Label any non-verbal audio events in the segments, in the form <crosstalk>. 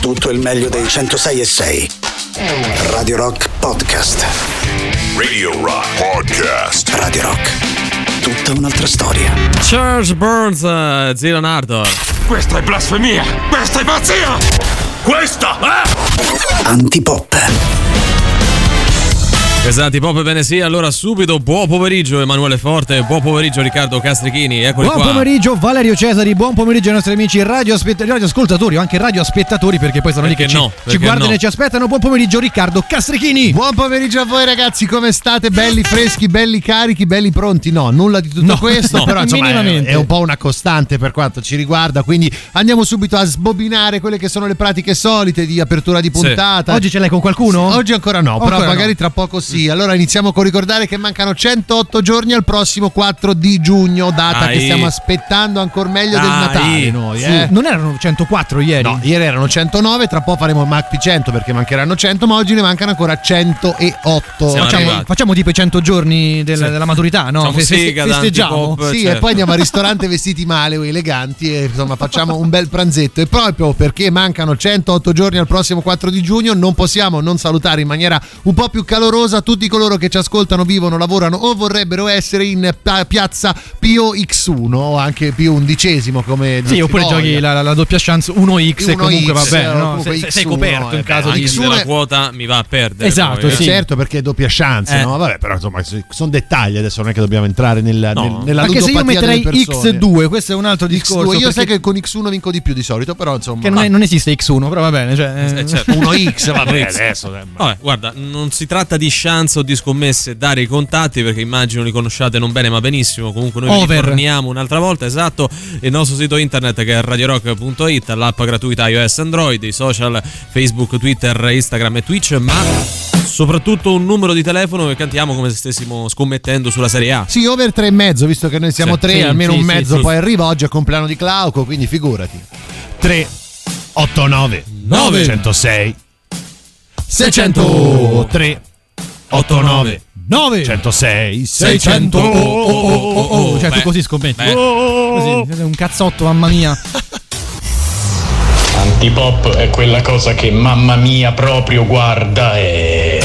tutto il meglio dei 106 e 6. Radio Rock Podcast. Radio Rock Podcast. Radio Rock. Tutta un'altra storia. Charles Burns, uh, zio Leonardo. Questa è blasfemia! Questa è pazzia! Questa è... Antipop. Esatto, Pop bene sì, allora subito buon pomeriggio Emanuele Forte, buon pomeriggio Riccardo Castrichini, eccoli buon qua. pomeriggio Valerio Cesari, buon pomeriggio ai nostri amici radio, radio ascoltatori o anche radio aspettatori perché poi sono perché lì che no, ci, ci guardano no. e ci aspettano. Buon pomeriggio Riccardo Castrichini. Buon pomeriggio a voi ragazzi, come state? Belli freschi, belli carichi, belli pronti? No, nulla di tutto No, questo, no, però insomma è, minimamente. è un po' una costante per quanto ci riguarda, quindi andiamo subito a sbobinare quelle che sono le pratiche solite di apertura di puntata. Oggi ce l'hai con qualcuno? Sì, oggi ancora no, però Ancora magari no. tra poco sì. Allora iniziamo con ricordare che mancano 108 giorni al prossimo 4 di giugno, data Dai. che stiamo aspettando ancora meglio del Dai. Natale noi, Sì, eh. Non erano 104 ieri? No, ieri erano 109, tra poco faremo il MACP 100 perché mancheranno 100, ma oggi ne mancano ancora 108. Siamo Facciamo, facciamo tipo i 100 giorni del- della maturità, no? Feste- sega festeggiamo. antipop. Sì, certo. e poi andiamo al <laughs> ristorante vestiti male o eleganti e insomma facciamo un bel pranzetto. E proprio perché mancano 108 giorni al prossimo 4 di giugno, non possiamo non salutare in maniera un po' più calorosa tutti coloro che ci ascoltano, vivono, lavorano o vorrebbero essere in piazza Pio X1 o anche Pio undicesimo come Sì, si oppure voglia. giochi la, la- la doppia chance 1x e 1x, comunque va bene, o no? comunque sei, sei X1, coperto eh, in caso di... Quindi X1 della è- quota mi va a perdere. Esatto, poi, eh. sì. Certo, perché è doppia chance, Eh. no? Vabbè, però insomma, sono dettagli adesso, non è che dobbiamo entrare nel, No. nel- nella Anche se io metterei delle persone. X2, questo è un altro discorso. X2, io sai perché- che con X1 vinco di più di solito, però insomma. che non, è- non esiste X1, però va bene. Cioè, Eh, certo. 1X, vabbè, X. adesso. eh, Vabbè, guarda, non si tratta di chance o di scommesse, dare i contatti perché immagino li conosciate non bene ma benissimo. Comunque noi Over. ritorniamo un'altra volta, esatto. Il nostro sito internet che è radiorock.it, l'app gratuita iOS Android, i social Facebook, Twitter, Instagram e Twitch, ma soprattutto un numero di telefono che cantiamo come se stessimo scommettendo sulla Serie A. Sì, over 3 e mezzo, visto che noi siamo Sì, 3, sì, almeno sì, un mezzo poi arriva. Oggi è il compleanno di Glauco, quindi figurati. 3 8 9 Nove. 106 600 3 8 9 9 106 600 oh, oh, oh, oh, oh. Cioè Beh, tu così scommetti. beh. Così, un cazzotto mamma mia. Antipop è quella cosa che mamma mia proprio guarda e...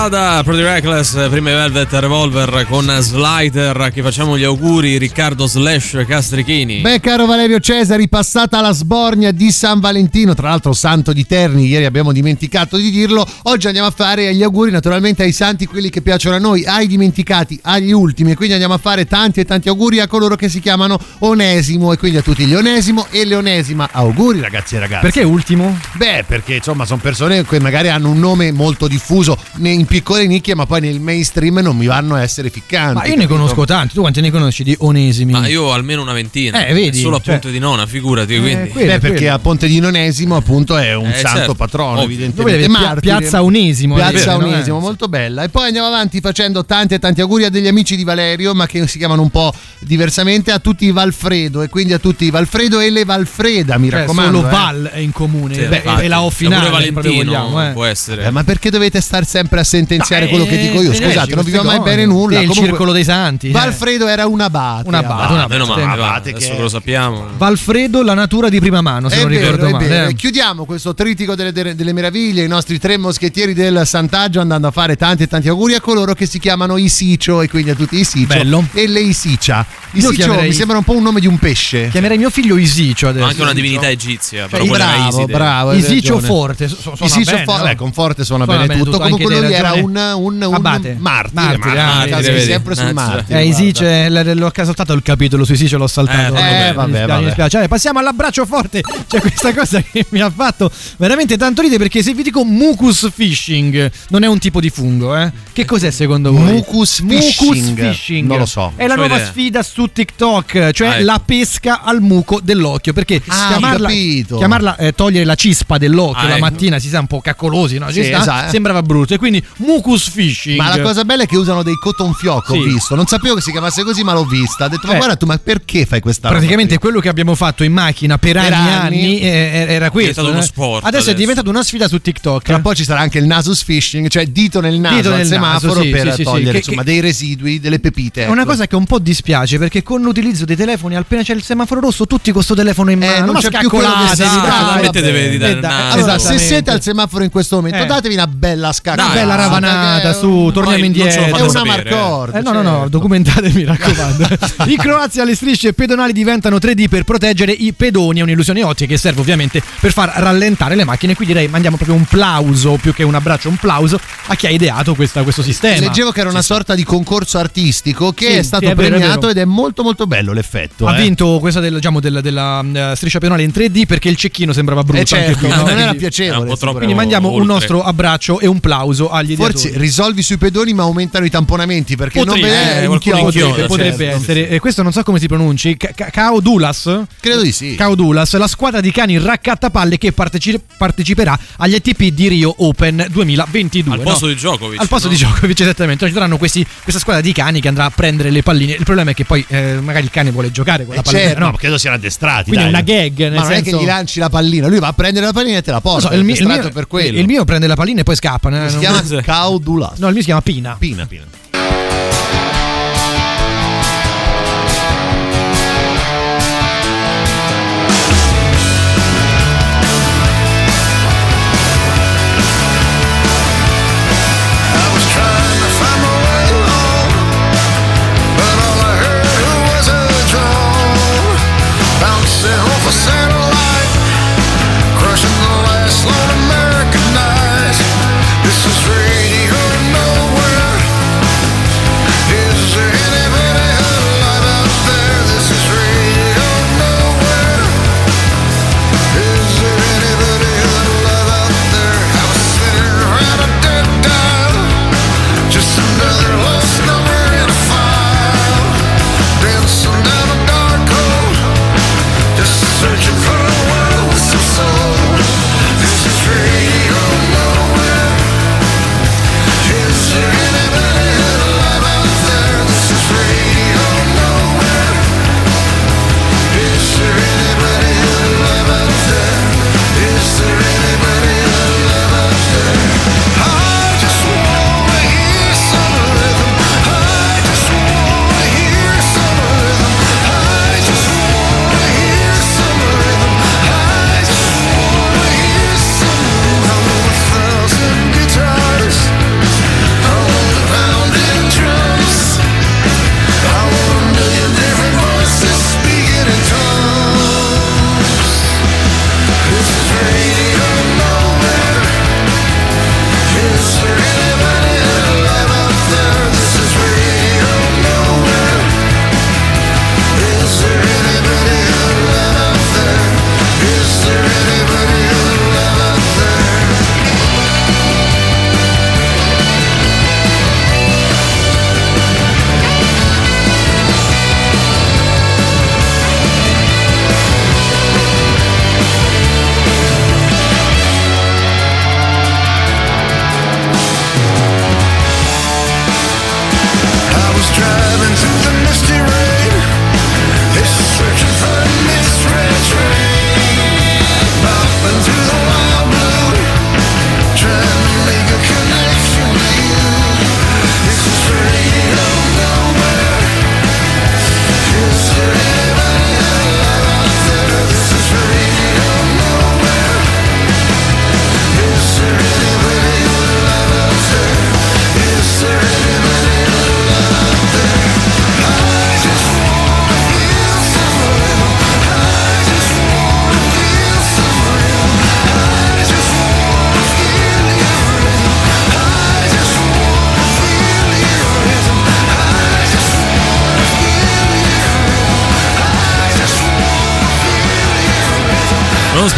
Gada, Pretty Reckless, prima i Velvet Revolver con Slider, che facciamo gli auguri, Riccardo Slash Castrichini. Beh, caro Valerio Cesari, passata la sbornia di San Valentino, tra l'altro santo di Terni, ieri abbiamo dimenticato di dirlo, oggi andiamo a fare gli auguri naturalmente ai santi, quelli che piacciono a noi, ai dimenticati, agli ultimi, e quindi andiamo a fare tanti e tanti auguri a coloro che si chiamano Onesimo, e quindi a tutti gli Onesimo e le Onesima. Auguri ragazzi e ragazze. Perché ultimo? Beh, perché insomma sono persone che magari hanno un nome molto diffuso in piccole nicchie, ma poi nel mainstream non mi vanno a essere ficcanti. Ma io ne capito? conosco tanti, tu quanti ne conosci di onesimi? Ma io almeno una ventina. Eh, vedi, Solo a cioè- Ponte di Nona, figurati. quindi. quello, Beh, perché quello. a Ponte di Nonesimo appunto è un Eh, santo certo. patrono, Ovvio. evidentemente. Martire. Piazza Onesimo, Piazza vero, no? Onesimo, Eh, molto bella. E poi andiamo avanti facendo tanti e tanti auguri a degli amici di Valerio, ma che si chiamano un po' diversamente, a tutti i Valfredo e quindi a tutti i Valfredo e le Valfreda, mi Cioè, raccomando. solo eh. Val è in comune. Sì, Beh, infatti. e la O finale, Pure Valentino vogliamo, eh. può essere. Eh, ma perché dovete star sempre a sentenziare quello che eh, dico io? eh, Scusate, non vi va mai cose. bene nulla. Sì, il Comunque, circolo dei santi. eh. Valfredo era un abate. Un abate, abate. un Ah, meno male, Abate adesso che- che lo sappiamo. Valfredo, la natura di prima mano, se È non vero, ricordo è male. Chiudiamo questo tritico delle, delle- delle meraviglie, i nostri tre moschettieri del Santaggio, andando a fare tanti e tanti auguri a coloro che si chiamano Isicio e quindi a tutti Isicio Bello. e le Isicia. Io Isicio chiamerei- mi sembra un po' un nome di un pesce. Chiamerei mio figlio Isicio adesso. Anche una divinità egizia. Cioè, era bravo, bravo. Isicio. Forte. Isicio bene, Fo- no? beh, con Forte suona, Suona bene, bene tutto. tutto, Comunque lui hai era un, un, un Abate. martire. Martire, ah, martire, vedi, vedi. sempre sul martire. Eh. Isice, l- l'ho saltato il capitolo su Isice, l'ho saltato. Eh, eh, mi dispiace, vabbè, mi vabbè. dispiace. Allora, passiamo all'abbraccio forte. C'è questa cosa che mi ha fatto veramente tanto ridere perché se vi dico mucus fishing non è un tipo di fungo, eh? Che cos'è secondo voi? Mucus Mucus fishing. fishing. Non lo so. È la nuova idea. sfida su TikTok, cioè Ah, ecco. la pesca al muco dell'occhio. Perché Ah, chiamarla, chiamarla, eh, togliere la cispa dell'occhio Ah, la ecco. mattina si sa un po' caccolosi, no? Ci Sì, sta? esatto. Sembrava brutto. E quindi mucus fishing. Ma la cosa bella è che usano dei cotton fioc, ho Sì. visto. Non sapevo che si chiamasse così, ma l'ho vista. Ha detto, ma Eh. guarda tu, ma perché fai questa roba Praticamente qui?" quello che abbiamo fatto in macchina per, Per anni anni. anni eh, era questo. diventato uno eh. sport Adesso, è adesso. diventato una sfida su TikTok. Tra un po' ci sarà anche il nasus fishing, cioè dito nel naso Dito al nel semaforo naso, sì, per sì, sì, togliere che- insomma, che- dei residui, delle pepite. È una ecco. cosa che un po' dispiace perché con l'utilizzo dei telefoni appena c'è il semaforo rosso tutti con questo telefono in Eh, mano non ma c'è più quello che si dà, Eh. Allora, se esattamente. siete al semaforo in questo momento, Eh. datevi una bella scacca. Dai, bella sì, è su, un- torniamo indietro. È una marcord. Eh, no, no, no, certo. documentate, mi raccomando. <laughs> In Croazia le strisce pedonali diventano 3D per proteggere i pedoni, è un'illusione ottica che serve ovviamente per far rallentare le macchine. Qui direi mandiamo proprio un plauso, più che un abbraccio, un plauso a chi ha ideato questa- questo sistema. Leggevo che era una sorta di concorso artistico che Sì, è sì, stato è vero, è premiato vero. ed è molto molto bello l'effetto. ha eh. vinto questa del- diciamo, del- della eh, striscia pedonale in 3D perché il cecchino sembrava brutto. Eh, certo, anche qui, no? non era piacevole. Era un Quindi mandiamo un oltre. nostro abbraccio e un plauso agli Forse risolvi sui pedoni, ma aumentano i tamponamenti perché Potrebbe, non eh, vedere qualcuno inchiodi, inchioda, potrebbe certo. essere, e questo non so come si pronunci, Ca- Ca- Caudulas? Credo di sì. Caudulas, la squadra di cani raccattapalle che parteci- parteciperà agli ATP di Rio Open 2022. Al posto no? di Djokovic. Al posto no? di Djokovic, esattamente. Ci saranno questi- questa squadra di cani che andrà a prendere le palline. Il problema è che poi eh, magari il cane vuole giocare con Eh, la pallina. certo, no? no, credo siano addestrati. Quindi è dai. una gag, nel Ma non è senso- che gli lanci la pallina, lui va a prendere la pallina e te la porta. so, il, mio, è il mio- addestrato per quello. il mio prende la pallina e poi scappa. eh, si chiama Sì. Caudulas. No, il mio si chiama Pina. Pina, pina.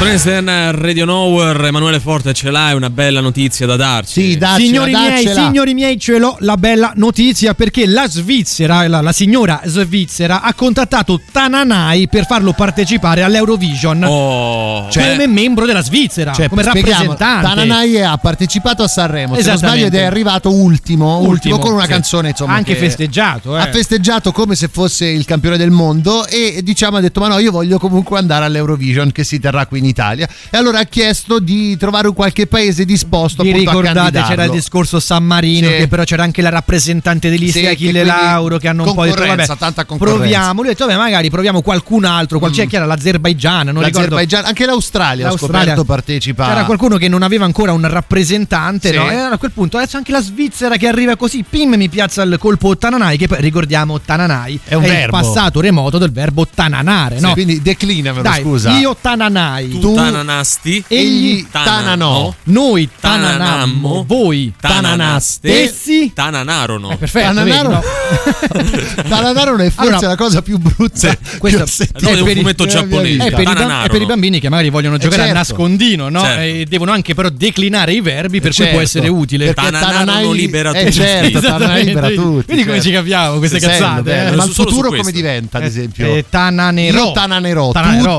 Springsteen, Radio Nowhere, Emanuele Forte ce l'hai una bella notizia da darci. Sì, daccela, signori miei, daccela. signori miei, ce l'ho la bella notizia perché la Svizzera, la, la signora svizzera, ha contattato Tananai per farlo partecipare all'Eurovision Oh, come cioè, membro della Svizzera, Cioè, come rappresentante. Tananai ha partecipato a Sanremo, se non sbaglio, ed è arrivato ultimo, ultimo, Ultimo, con una sì. canzone insomma Anche che- festeggiato, eh. Ha festeggiato come se fosse il campione del mondo e diciamo ha detto ma no io voglio comunque andare all'Eurovision che si terrà qui in Italia e allora ha chiesto di trovare un qualche paese disposto Vi ricordate c'era il discorso San Marino Sì. che però c'era anche la rappresentante dell'Istria Sì, Achille Lauro che hanno un po' detto vabbè tanta. Mm. proviamo lui ha detto vabbè magari proviamo qualcun altro qual- c'è chi era l'Azerbaigian non L'Azerbaigian, anche l'Australia, ho L'Australia. scoperto partecipa. C'era qualcuno che non aveva ancora un rappresentante, Sì. no? E a quel punto adesso anche la Svizzera che arriva così, pim, mi piazza il colpo Tananai, che poi ricordiamo Tananai È un il verbo. passato remoto del verbo tananare, Sì, no? Quindi declinamelo, Dai, scusa. io Tananai, tu, tu- tananasti, egli tananò. noi tananammo, voi tananaste, essi tananarono. Eh, perfetto, Tananaro, vedi, <laughs> no? Tananaro è forse Allora, la cosa più brutta che questo- è un per i- fumetto mia giapponese. è per, i, ba- Tananarono. è per i bambini che magari vogliono giocare a certo. nascondino, no? Certo. E devono anche però declinare i verbi, per cui Certo, può essere utile. perché Tananaro Tananai- libera eh, tutti. certo, Tananai libera Vedi- tutti. Vedi come certo. ci capiamo queste cazzate. eh? Ma il futuro come diventa, ad esempio? Eh, tananerò. Io tananerò, Tananerò.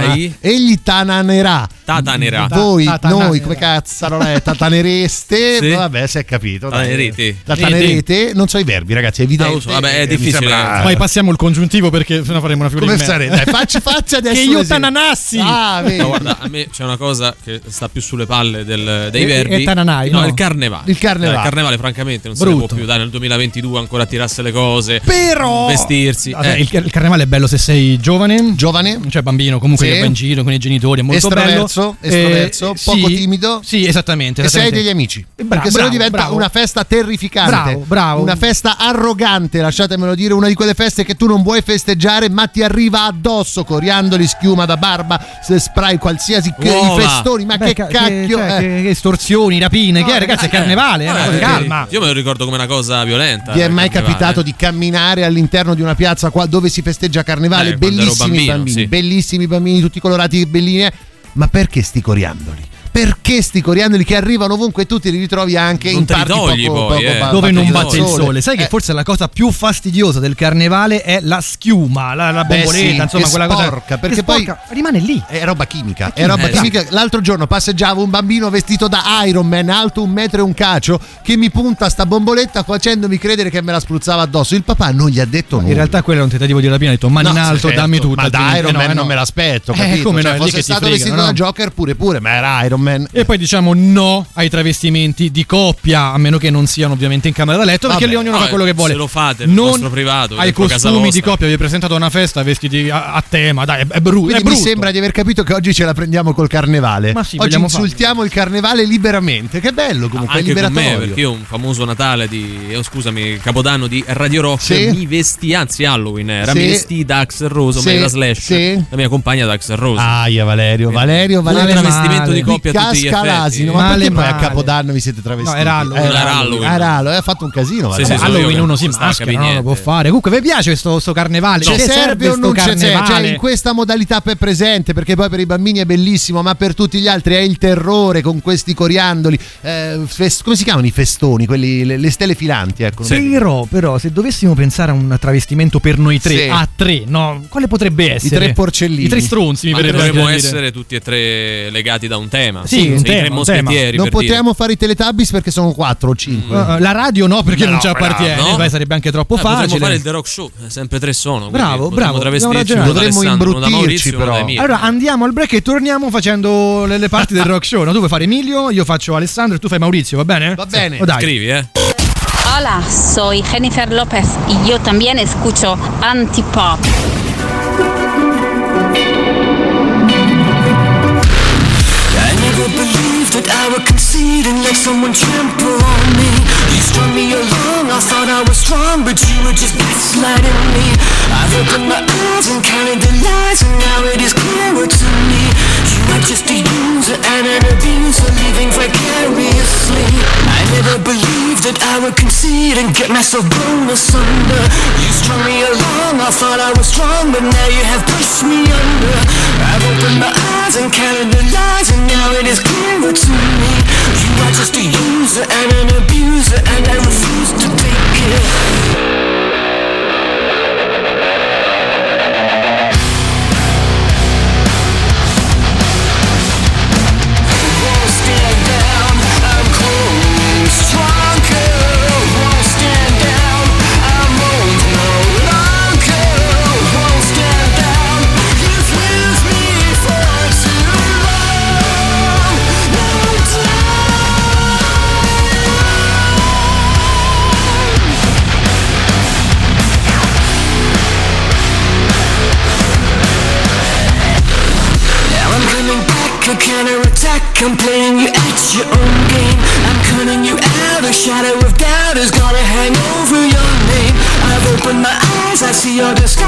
Tana- egli tananerà. Tatanerà. Ta- Voi, tatanerà. noi, come cazzo non è? Tatanereste? <laughs> Sì. Vabbè, si è capito. dai. Tanerete. Tatanerete? Non so i verbi, ragazzi, è evidente. Ah, so, vabbè, è Eh, difficile. sembra- Poi passiamo il congiuntivo perché sennò faremo una figura Come di merda. Dai, facci, facci <laughs> adesso. Che io tananassi. Ah, vedi. No, guarda, a me c'è una cosa che sta più sulle palle del- dei E- verbi. e Tananai, no, no? il carnevale. Il carnevale. Dai, il carnevale, francamente, non se ne Brutto. può più. Dai, nel 2022 ancora tirarsi le cose. Però Vestirsi. Vabbè, eh. il, il carnevale è bello se sei giovane. Giovane? Cioè bambino comunque Sì. che va in giro con i genitori, è molto Estroverso, bello. estroverso, Eh, poco sì, timo. Sì, esattamente. E sei esattamente. degli amici. Bravo, perché sennò bravo, diventa bravo. una festa terrificante. Bravo, bravo. Una festa arrogante, lasciatemelo dire. Una di quelle feste che tu non vuoi festeggiare, ma ti arriva addosso. Coriandoli, schiuma da barba, se spray, qualsiasi che- i festoni. Ma Beh, che ca- cacchio. cioè, eh. che, che estorsioni, rapine, che è, ragazzi, è carnevale, eh, Eh, calma. Io me lo ricordo come una cosa violenta. Vi è il mai carnevale. capitato di camminare all'interno di una piazza qua dove si festeggia carnevale? Eh, bellissimi bambino, bambini, sì. bellissimi bambini, tutti colorati, bellini. Ma perché sti coriandoli? Perché sti coriandoli che arrivano ovunque e tu ti li ritrovi anche Non in parti togli poco, poi, poco eh. ba- Dove non batte il sole. Sai che Eh, forse la cosa più fastidiosa del carnevale è la schiuma, la, la Beh, bomboletta, sì, insomma, che quella cosa. sporca, che perché poi- rimane lì. È roba chimica, è chimica, roba eh, chimica. L'altro giorno passeggiava un bambino vestito da Iron Man, alto un metro e un cacio, che mi punta sta bomboletta facendomi credere che me la spruzzava addosso. Il papà non gli ha detto nulla. In realtà quello è un tentativo di rapina, ha detto mani No, in alto, certo, dammi tutto. Ma da Iron eh, Man eh, non no. me l'aspetto, Eh, capito? come cioè, è fosse che stato vestito da Joker pure pure, ma era Iron Man. E poi diciamo no ai travestimenti di coppia, a meno che non siano ovviamente in camera da letto, perché Vabbè, lì ognuno no, fa quello che vuole. se lo fate nel non vostro privato, ai costumi di coppia, vi presentato a una festa vestiti a, a tema, dai, è, è, bru- è Quindi mi brutto. sembra di aver capito che oggi ce la prendiamo col carnevale. Ma sì, oggi insultiamo il carnevale liberamente. Che bello comunque, è Anche con liberatorio. me, perché io un famoso Natale di. oh, scusami, Capodanno di Radio Rock. Sì. Mi vestì, anzi, Halloween era. Sì. Mi vestì da Axel Rose, Sì, Omega Slash. sì. La mia compagna da Axel Rose. Aia Valerio, Valerio, Un Valerio. male, travestimento di male. Coppia a tutti gli Casca effetti. l'asino, ma Male, perché poi a male. Capodanno vi siete travestiti? No, era Halloween. Eh, Era Halloween. Era Halloween, ha fatto un casino. Sì, sì, Halloween uno si non maschera, no? capendo lo può fare. Comunque, vi piace questo sto carnevale? Ci Ci serve o non ci serve? carnevale? Cioè, in questa modalità è presente, perché poi per i bambini è bellissimo, ma per tutti gli altri è il terrore con questi coriandoli. eh, fes- come si chiamano i festoni? Quelli, le, le stelle filanti, ecco. Però, però, se dovessimo pensare a un travestimento per noi tre, Sì. a tre, no? Quale potrebbe essere? tre porcellini. I tre stronzi, mi Ma verrebbe dovremmo essere tutti e tre legati da un tema. Sì, un I tema, tre un moschettieri. Non potremmo fare i Teletubbies perché sono 4 o 5. Uh, uh, la radio no, perché No, non ci appartiene, no. poi sarebbe anche troppo Eh, potremmo facile. fare il The Rock Show, eh, sempre tre sono. Bravo, potremmo bravo. Dovremmo imbrutirci, da però. Allora andiamo al break e torniamo facendo le, le parti del rock show. No? Tu vuoi fare Emilio, io faccio Alessandro e tu fai Maurizio, va bene? Va bene. Oh, dai. Scrivi, eh. Hola, soy Jennifer López y yo también escucho Antipop. And let someone trample on me. You strung me along, I thought I was strong, but you were just gaslighting me. I've opened my eyes and counted the lies, and now it is clearer to me. You are just a user and an abuser, living vicariously. I never believed that I would concede and get myself blown asunder. You strung me along, I thought I was strong, but now you have pushed me under. I've opened my eyes and counted the lies, and now it is clearer to me. Just a user and an abuser, and I refuse to take it. I'm playing you at your own game. I'm cutting you out, a shadow of doubt is gonna hang over your name. I've opened my eyes, I see your disguise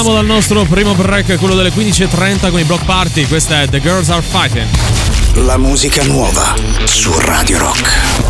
Rientriamo dal nostro primo break, quello delle 15.30 con i block party. Questa è The Girls Are Fighting. La musica nuova su Radio Rock.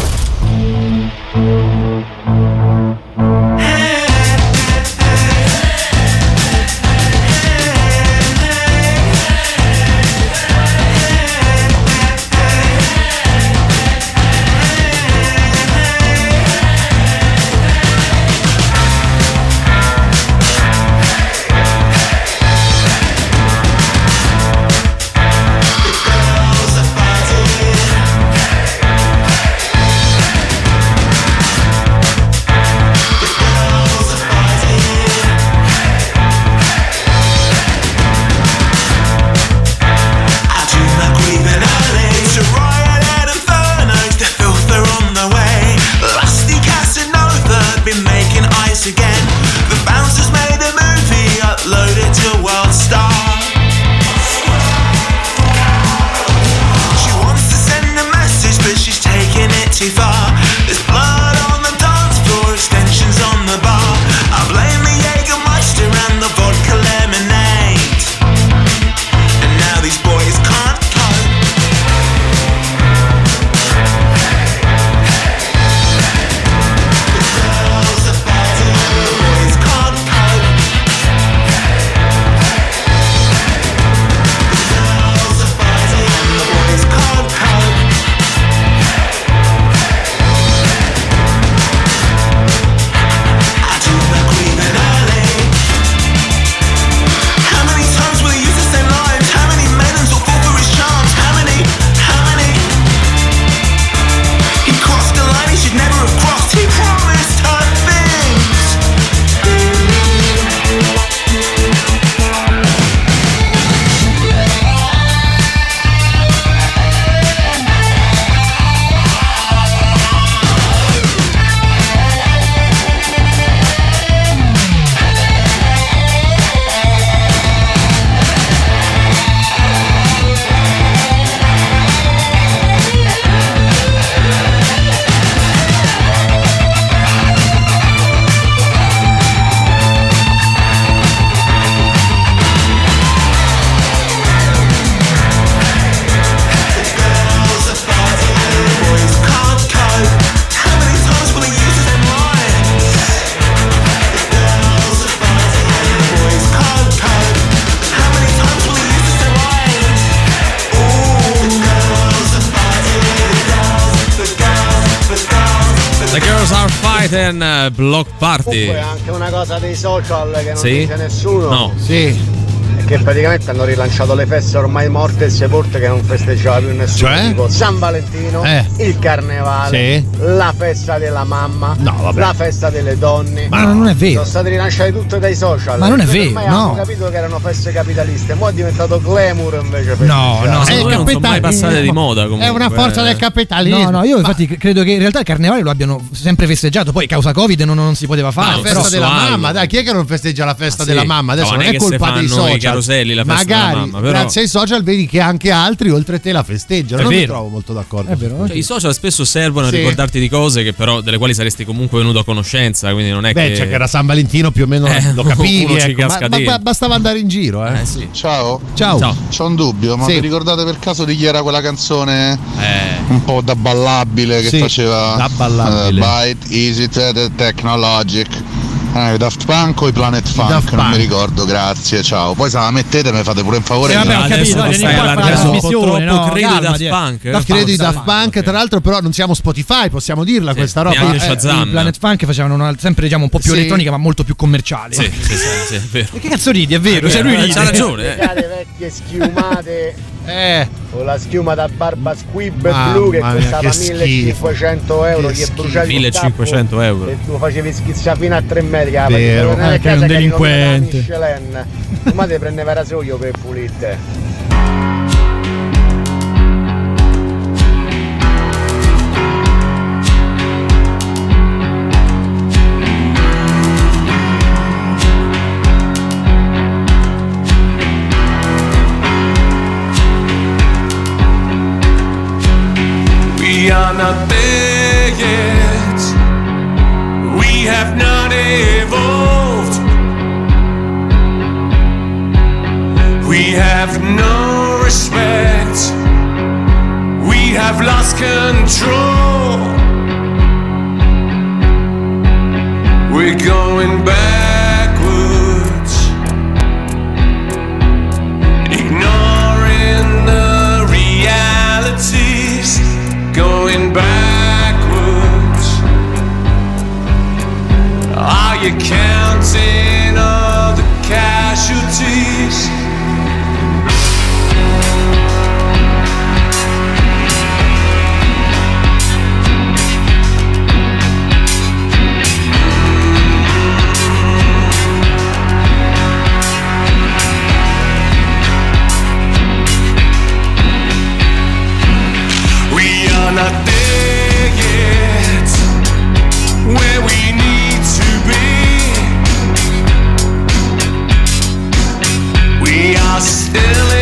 Social che non Sì? dice nessuno. No. Sì. Che praticamente hanno rilanciato le feste ormai morte e sepolte che non festeggiava più nessuno. Cioè? Tipo San Valentino, Eh. il carnevale, Sì. La festa della mamma, No, vabbè. la festa delle donne. Ma non è vero. Sono state rilanciate tutte dai social. Ma non è vero, Ormai no. capito che erano feste capitaliste, ora è diventato glamour invece. No, no, Secondo me non sono capitale- mai passate di moda comunque. È una forza del capitalismo. No, no, io infatti credo che in realtà il carnevale lo abbiano sempre festeggiato, poi causa Covid non, non si poteva fare. La No, festa della mamma, algo. dai, chi è che non festeggia la festa Ah, sì. della mamma? Adesso No, non non è è colpa dei social. caroselli la festa della Magari mamma, però- grazie ai social vedi che anche altri oltre te la festeggiano. È non mi trovo molto d'accordo. È vero. Cioè, I social spesso servono a Sì. Ricordarti di cose che però delle quali saresti comunque venuto a conoscenza, quindi non è Beh, che c'è che era San Valentino più o meno Eh, lo capivi. ecco, ma- ma, bastava andare in giro, eh. Eh sì. Ciao, Ciao. Ciao. c'ho un dubbio, ma Sì. vi ricordate per caso di chi era quella canzone Eh, un po' da ballabile che Sì, faceva da ballabile. eh, Byte, Easy Te- Technologic? Eh, i Daft Punk o i Planet Funk? Daft non Punk. mi ricordo, grazie, ciao. Poi se la mettete mi fate pure un favore. Sì, vabbè, ho capito, lo vieni stai qua a fare la allargando un po' trasmissione, troppo, no, credo i calmati, Daft eh. Punk. Daft Credo i Punk, Daft Punk, tra l'altro, però non siamo Spotify, possiamo dirla Sì, questa roba. Eh. I Planet Funk facevano una- sempre diciamo un po' più Sì. elettronica ma molto più commerciale. sì, sì, sì, sì, è vero. E che cazzo ridi, è vero, cioè lui Eh, ride. c'ha ragione. eh. Le vecchie schiumate eh, con la schiuma da barba squib blu che mia, costava che schifo. 1500 euro Che che, bruciavi il 1500 tappo euro. E tu facevi schizzare fino a 3 metri la Vero. Eh, che è un delinquente. Michelin. Tu madre prendeva rasoio per pulite no respect. We have lost control. We're going backwards. Ignoring the realities, going backwards. Are you counting all the casualties? Still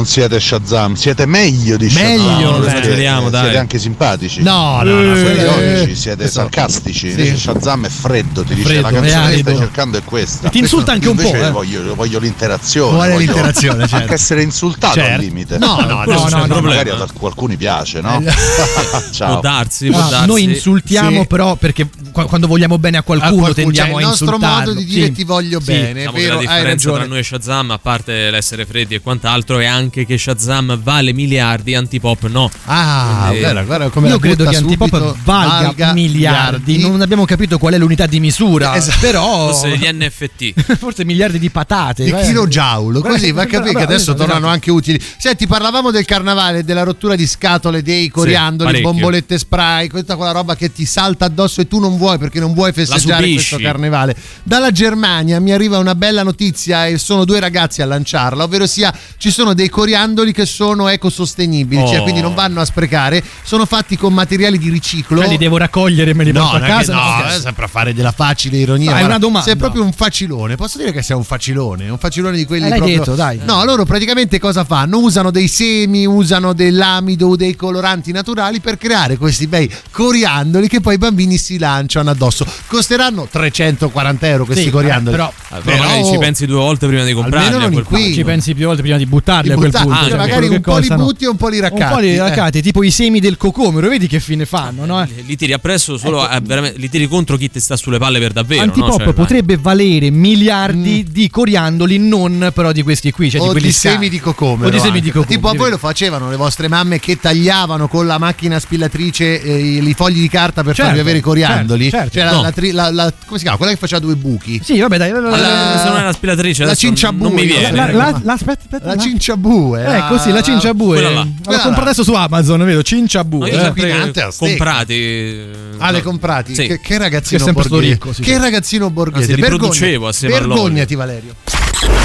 non siete Shazam? Siete meglio di Meglio, Shazam. Siete, esageriamo, dai. siete anche simpatici. No, no, no, Siete quello- ironici, siete questo- sarcastici. Sì. Shazam è freddo, ti dice Freddo, la è canzone che stai cercando è questa. E ti insulta anche un po', eh. Voglio, voglio l'interazione. Vuole voglio l'interazione, certo. Anche essere insultato Certo. al limite. No, no, no, no, no. Magari ad alcuni piace, no? <laughs> Può Ciao. darsi, può Ah, darsi. noi insultiamo Sì. però perché quando vogliamo bene a qualcuno, A qualcuno, tendiamo cioè, a il nostro insultarlo. modo di dire Sì. ti voglio Sì. bene, è Diciamo che vero, la differenza tra noi e Shazam, a parte l'essere freddi e quant'altro, è anche che Shazam vale miliardi, antipop no. Ah, Quindi- guarda, guarda come Io credo che Antipop valga, valga miliardi. non abbiamo capito qual è l'unità di misura, <laughs> Esatto. però Forse gli <laughs> NFT. forse miliardi di patate. di vai. kilojoule, così va a capire che adesso esatto. tornano anche utili. Senti, parlavamo del carnavale, della rottura di scatole, dei coriandoli, bombolette spray, tutta quella roba che ti salta addosso e tu non vuoi perché non vuoi festeggiare questo carnevale. Dalla Germania mi arriva una bella notizia e sono due ragazzi a lanciarla, ovvero sia ci sono dei coriandoli che sono ecosostenibili, cioè Oh. quindi non vanno a sprecare, sono fatti con materiali di riciclo. Cioè, li devo raccogliere e me li No, porto a è casa. no, No, è sempre a fare della facile ironia. No, è guarda, una domanda. Sei proprio un facilone. Posso dire che sei un facilone? Un facilone di quelli Eh, l'hai proprio. detto, dai. No, loro praticamente cosa fanno? Usano dei semi, usano dell'amido o dei coloranti naturali per creare questi bei coriandoli che poi i bambini si lanciano addosso. Costeranno 340 euro questi Sì, coriandoli. vabbè, Ah, però magari ci pensi due volte prima di comprarli. Punto. Ci pensi più volte prima di buttarli Di a quel punto. ah, cioè, magari un po' li butti e un po' li raccatti. Un po' li eh. raccatti, tipo i semi del cocomero, vedi che fine fanno, no? Li tiri appresso solo Ecco. eh, veramente- li tiri contro chi ti sta sulle palle per davvero. Antipop no? Cioè, vai. potrebbe valere miliardi di coriandoli, non però di questi qui, cioè o di quelli di semi di cocomero. O di semi di cocomero. Tipo a voi lo facevano le vostre mamme che tagliavano con la macchina spillatrice eh, i fogli di carta per Certo, farvi avere i coriandoli. certo, certo. Cioè la- No. la la- la- come si chiama? Quella che faceva due buchi. Sì, vabbè, dai. La, la, se non è la spilatrice, la cinciabue, non mi viene. la- la- la- aspetta, aspetta, La no. cinciabue. Eh, così, la cinciabue. Quella là. L'ho comprata adesso su Amazon, vedo, No, cinciabue. io eh. comprati. Ah, le no. comprati? Sì. Che, che ragazzino Che borghese. ricco, sì, che ragazzino borghese. Anzi, Vergogna- producevo assieme all'olio. Vergognati, Valerio.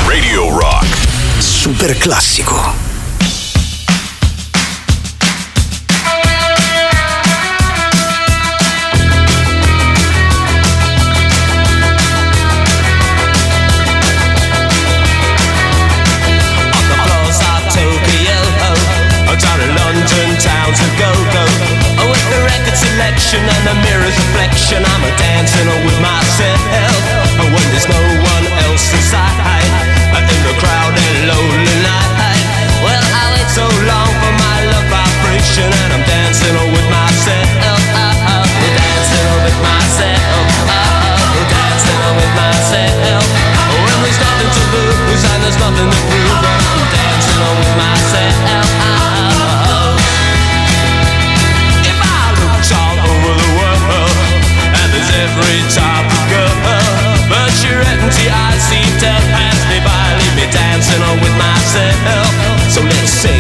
Radio Rock. Super classico. Record and the mirror's reflection, I'm a dancing with myself. When there's no one else inside, in the crowded lonely night. Well, I wait so long for my love vibration, and I'm dancing with myself. Dancing with myself. Dancing with myself. When there's nothing to lose and there's nothing to prove, every of girl, but your empty eyes seem to pass me by, leave me dancing on with myself. So let's sink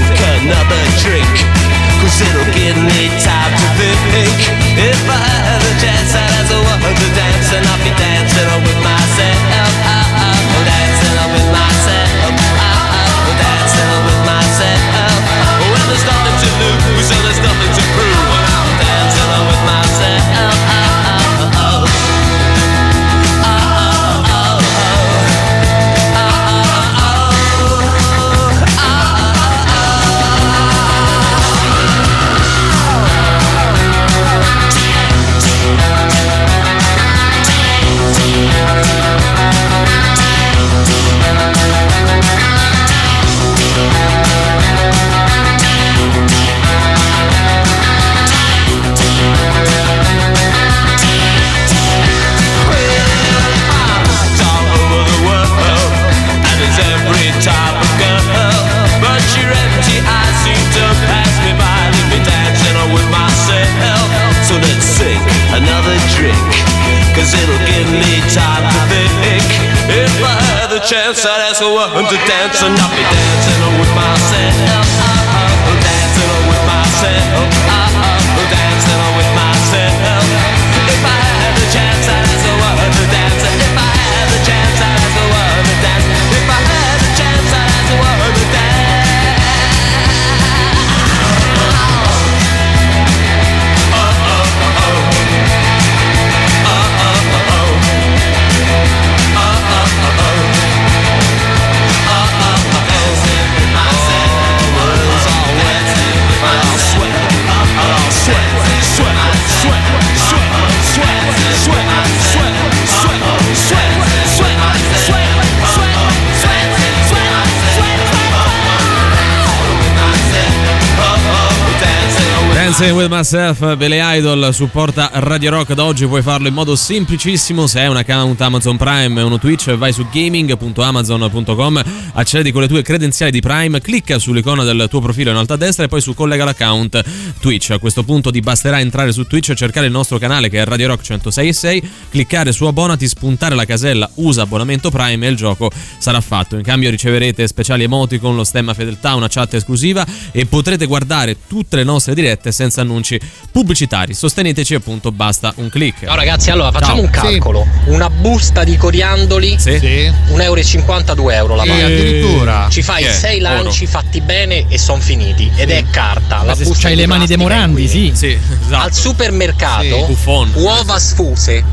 Dancing with Myself, Belle Idol supporta Radio Rock da oggi, puoi farlo in modo semplicissimo se hai un account Amazon Prime e uno Twitch, vai su gaming.amazon.com, accedi con le tue credenziali di Prime, clicca sull'icona del tuo profilo in alto a destra e poi su collega l'account Twitch. A questo punto ti basterà entrare su Twitch cercare il nostro canale che è Radio Rock 106.6, cliccare su abbonati, spuntare la casella usa abbonamento Prime e il gioco sarà fatto. In cambio riceverete speciali emoticon, lo stemma fedeltà, una chat esclusiva e potrete guardare tutte le nostre dirette senza annunci pubblicitari. Sosteneteci appunto, basta un click. Ciao ragazzi, allora facciamo Ciao. un calcolo. Una busta di coriandoli, Sì. Sì. 1,50 euro, 2 euro la paga. addirittura. Ci fai è? 6 Oro. lanci fatti bene e sono finiti. Ed è carta. La busta c'hai di le mani dei Morandi, sì. Sì, esatto. Al supermercato, Sì. Uova sfuse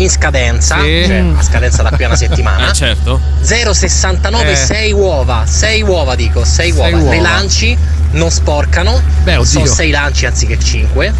in scadenza, Sì. cioè a scadenza da qui a una settimana. Eh, certo. 0,69, Eh. 6 uova, 6 uova dico, 6 Sei uova. uova. Le lanci non sporcano, Beh, sono 6 lanci anziché 5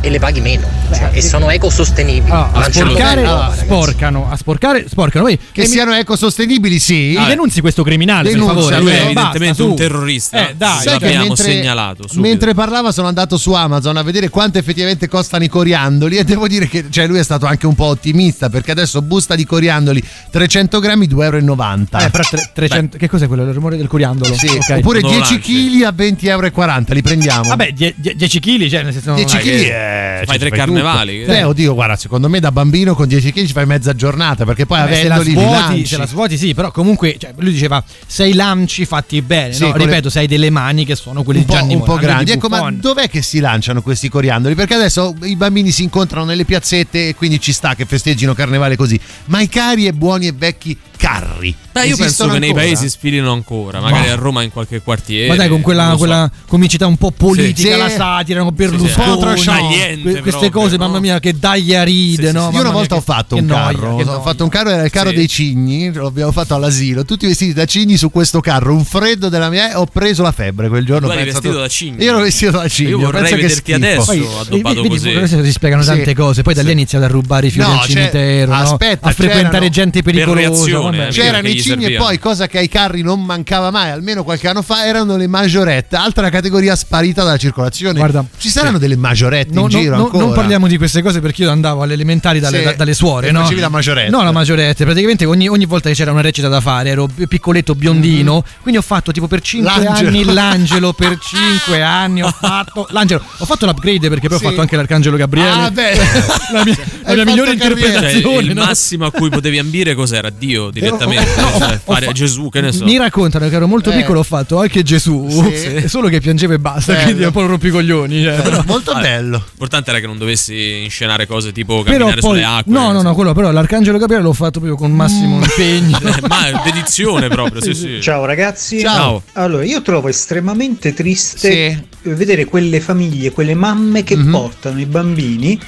e le paghi meno cioè, e sono ecosostenibili. Ah, a sporcare ragazzi. sporcano, a sporcare sporcano. Poi Che mi- siano ecosostenibili, sì. mi denunzi questo criminale, per Denuncia, favore. Lui è Eh, evidentemente basta, un terrorista. Eh, dai, Sai che l'abbiamo mentre, segnalato subito. mentre parlava sono andato su Amazon a vedere quanto effettivamente costano i coriandoli e devo dire che cioè, lui è stato anche un po' ottimista perché adesso busta di coriandoli 300 grammi 2,90 euro. Eh, però tre- 300 che cos'è quello? Il rumore del coriandolo? Sì, Ok. Oppure Non lo 10 lanci. kg a 20,40 euro, li prendiamo. Vabbè, 10 kg, cioè nel senso 10 Dai, kg eh, fai tre tutto. Carnevali. Beh, oddio, guarda, secondo me da bambino con 10 kg ci fai mezza giornata perché poi Vabbè, se la avendoli svuoti, se la svuoti sì, però comunque cioè, lui diceva sei lanci fatti bene, Sì, no? con le- ripeto, sei delle mani che sono quelle un di po', Gianni un po' grandi. di Ecco, ma dov'è che si lanciano questi coriandoli? Perché adesso i bambini si incontrano nelle piazzette e quindi ci sta che festeggino carnevale così. Ma i cari e buoni e vecchi carri. Beh, io penso esistono che nei paesi sfilino ancora, magari a Roma in qualche quartiere. Ma dai, con quella, lo so. quella comicità un po' politica, Sì. la satira? Sì, sì. Berlusconi, Un po' trasciante, que- queste proprio, cose, no? mamma mia, che daglia ride, Sì, sì, no? sì. Io una volta che- ho fatto un noia, carro, ho noia. fatto un carro, era il carro Sì. dei cigni, lo abbiamo fatto all'asilo, tutti vestiti da cigni su questo carro, un freddo della mia, ho preso la febbre quel giorno. Tu eri vestito da cigno. Io ero vestito da cigno, Io vorrei vederti adesso Poi, addobbato vedi, così. si spiegano Sì. tante cose. Poi da lì ha iniziato a rubare i fiori No, al cimitero, no? aspetta, a frequentare gente pericolosa. eh, C'erano i cigni e poi, cosa che ai carri non mancava mai, almeno qualche anno fa, erano le maggiorette, altra categoria sparita dalla circolazione. Guarda, Ci saranno delle maggiorette No, in no, giro no, ancora? non parliamo di queste cose perché io andavo alle elementari dalle, Sì. da- dalle suore, no? facevi la maggiorette. No, la maggiorette. Praticamente ogni, ogni volta che c'era una recita da fare ero piccoletto biondino. Quindi ho fatto tipo per 5 Mm-hmm. L'angelo. anni l'angelo. Per <laughs> 5 anni ho fatto l'angelo. Ho fatto l'upgrade perché poi Sì. ho fatto anche l'arcangelo Gabriele. Ah, beh. <laughs> la mia, la mia migliore carriera. Cioè, interpretazione. il no? massimo a cui potevi ambire cos'era? Dio direttamente. No, cioè, ho fare fa- Gesù, che ne so. Mi raccontano che ero molto Eh. piccolo, ho fatto anche Gesù, Sì. <laughs> solo che piangevo e basta, Bello. quindi un po' rompicoglioni. Cioè, però- Molto bello. L'importante era che non dovessi inscenare cose tipo però camminare poi, sulle acque. no, no, no, quello, però l'arcangelo Gabriele l'ho fatto proprio con massimo impegno. <laughs> Eh, Ma dedizione proprio, sì, sì. Ciao ragazzi. Ciao. Allora, io trovo estremamente triste Sì. vedere quelle famiglie, quelle mamme che Mhm. portano i bambini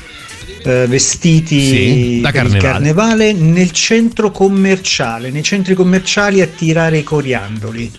eh, vestiti Sì, da carnevale. carnevale nel centro commerciale, nei centri commerciali a tirare i coriandoli.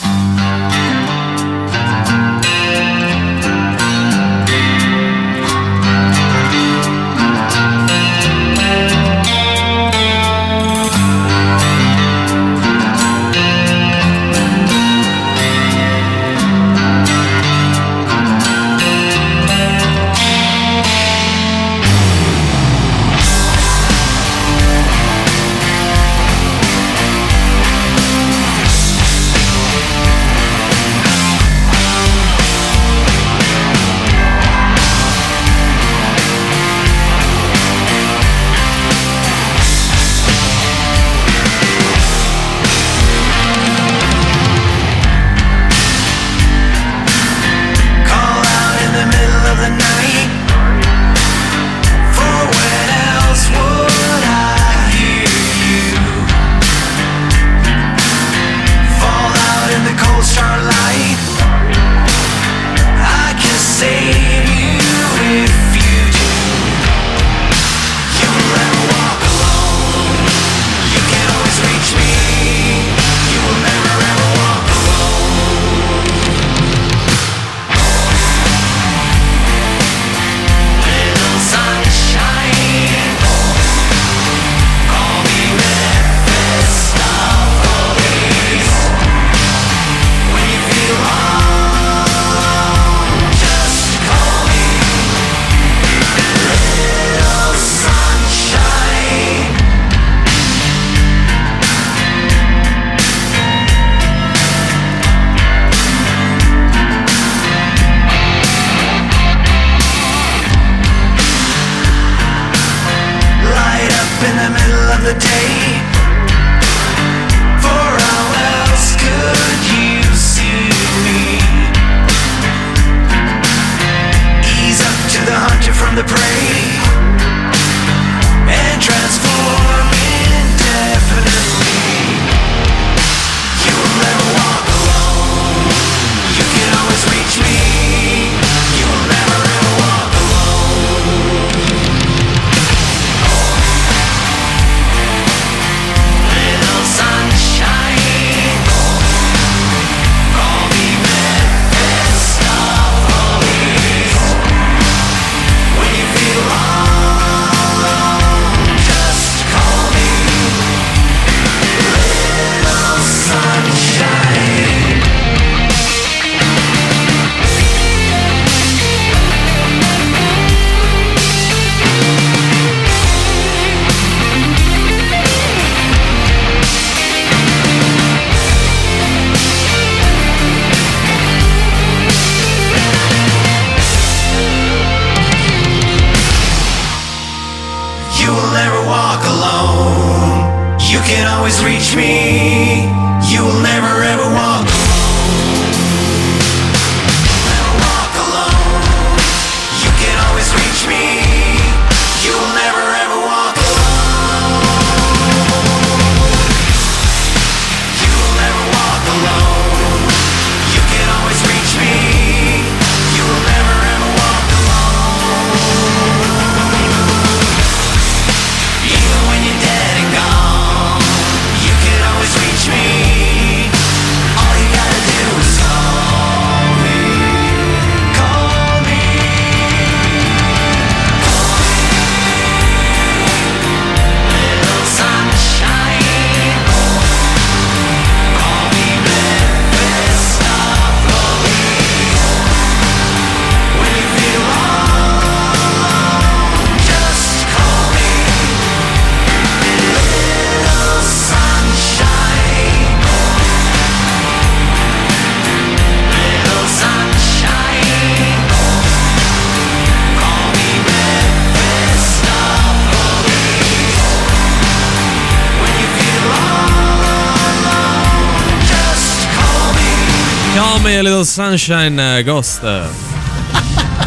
E Little Sunshine eh, Ghost.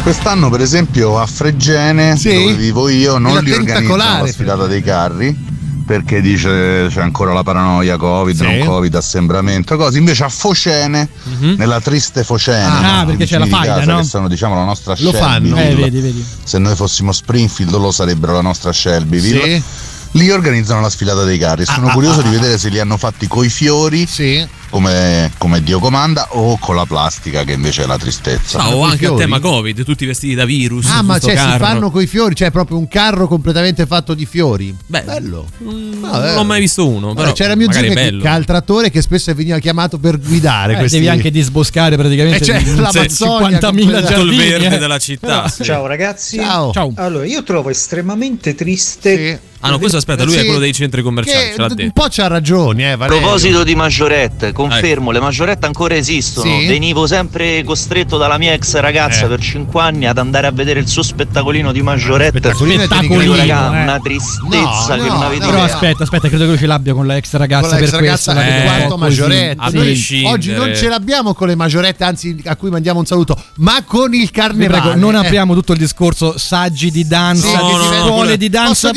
Quest'anno, per esempio, a Fregene, Sì? dove vivo io, non li organizzano la sfilata dei carri. Perché dice c'è ancora la paranoia, Covid, Sì. non Covid, assembramento, cose. Invece a Focene, nella triste Focene, Ah, no? perché c'è la faida, casa, no? Che sono diciamo la nostra Lo fanno. Shelbyville. Eh, vedi, vedi. Se noi fossimo Springfield, loro sarebbero la nostra Shelbyville. Sì. Lì organizzano la sfilata dei carri. Sono Ah, curioso ah, di ah, vedere se li hanno fatti coi fiori, Sì. come, come Dio comanda, o con la plastica, che invece è la tristezza. Ah, o anche a fiori? tema Covid, tutti vestiti da virus. Ah, ma cioè si carro. fanno coi fiori, cioè proprio un carro completamente fatto di fiori. Beh, Bello. mm, No, non ho mai visto uno. Però c'era mio zio che, che ha il trattore che spesso veniva chiamato per guidare Eh, questi devi anche disboscare praticamente Eh, cioè, di- l'Amazzonia 50.000 completa- Tutto il giardini. verde eh. della città. sì. Ciao ragazzi. Ciao. Ciao. Allora, io trovo estremamente triste. Sì. Ah, no, questo aspetta, lui è Sì. quello dei centri commerciali. Che ce l'ha un detto. po' c'ha ragioni, eh, A proposito di maggiorette, confermo, le maggiorette ancora esistono. Sì? Venivo sempre costretto dalla mia ex ragazza Eh. per 5 anni ad andare a vedere il suo spettacolino di maggiorette. Spettacolino Spettacolino, raga, eh. una tristezza No, che no, non avete no, Però idea. aspetta, aspetta, credo che lui ce l'abbia con la ex ragazza Con la per ex questo. ragazza vedo un quarto maggiorette. oggi non ce l'abbiamo con le maggiorette, anzi a cui mandiamo un saluto, ma con il carnevale. prego, non Eh, apriamo tutto il discorso saggi di danza, Sì, No, che no, diventa- no, scuole di danza. Posso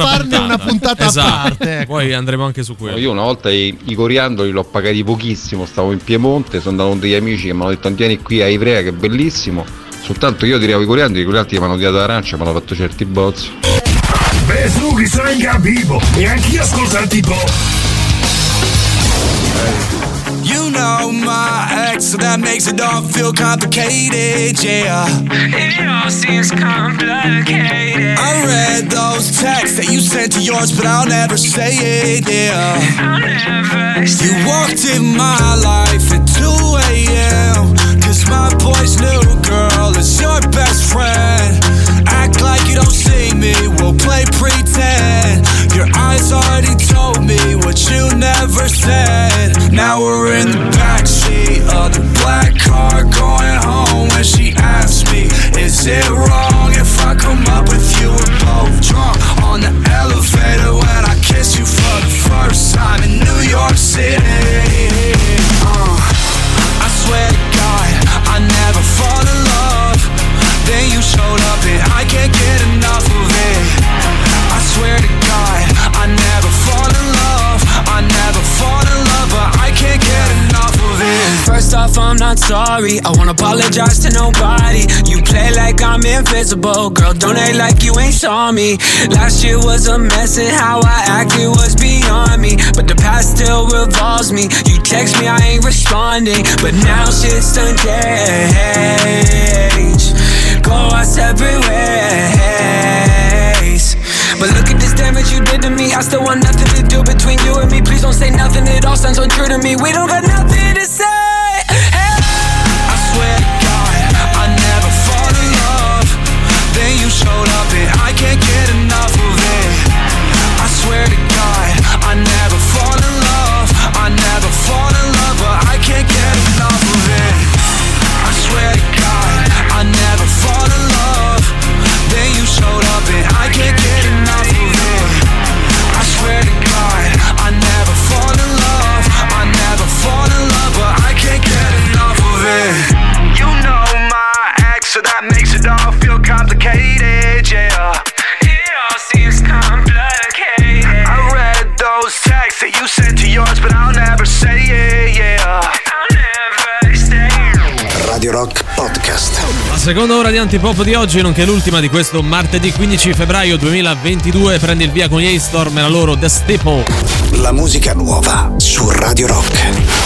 farne una puntata esatto. a parte. ecco. Poi andremo anche su quello. Io una volta i, i coriandoli l'ho pagati pochissimo, stavo in Piemonte, sono andato con degli amici che mi hanno detto vieni qui a Ivrea che è bellissimo. Soltanto io tiravo i coriandoli, quegli altri mi hanno tirato l'arancia, mi hanno fatto certi bozzi. Beh, su, chi sono in capivo e anch'io ascolto il tipo. You know my ex, so that makes it all feel complicated, yeah. It all seems complicated. I read those texts that you sent to yours, but I'll never say it, yeah. I'll never You walked in my life at 2 a.m. Cause my boy's new girl is your best friend. Act like you don't see me, we'll play pretend. Your eyes already told me what you never said. Now we're in the backseat of the black car going home when she asks me, Is it wrong if I come up with you? We're both drunk on the elevator when I kiss sorry. I won't apologize to nobody. You play like I'm invisible, girl. Don't act like you ain't saw me. Last year was a mess, and how I acted was beyond me. But the past still revolves me. You text me, I ain't responding. But now shit's done changed. Go our separate ways. But look at this damage you did to me. I still want nothing to do between you and me. Please don't say nothing. It all sounds untrue to me. We don't got nothing to say. Seconda ora di Antipop di oggi, nonché l'ultima di questo martedì 15 febbraio 2022, prende il via con gli A-Storm e la loro The Staple. La musica nuova su Radio Rock.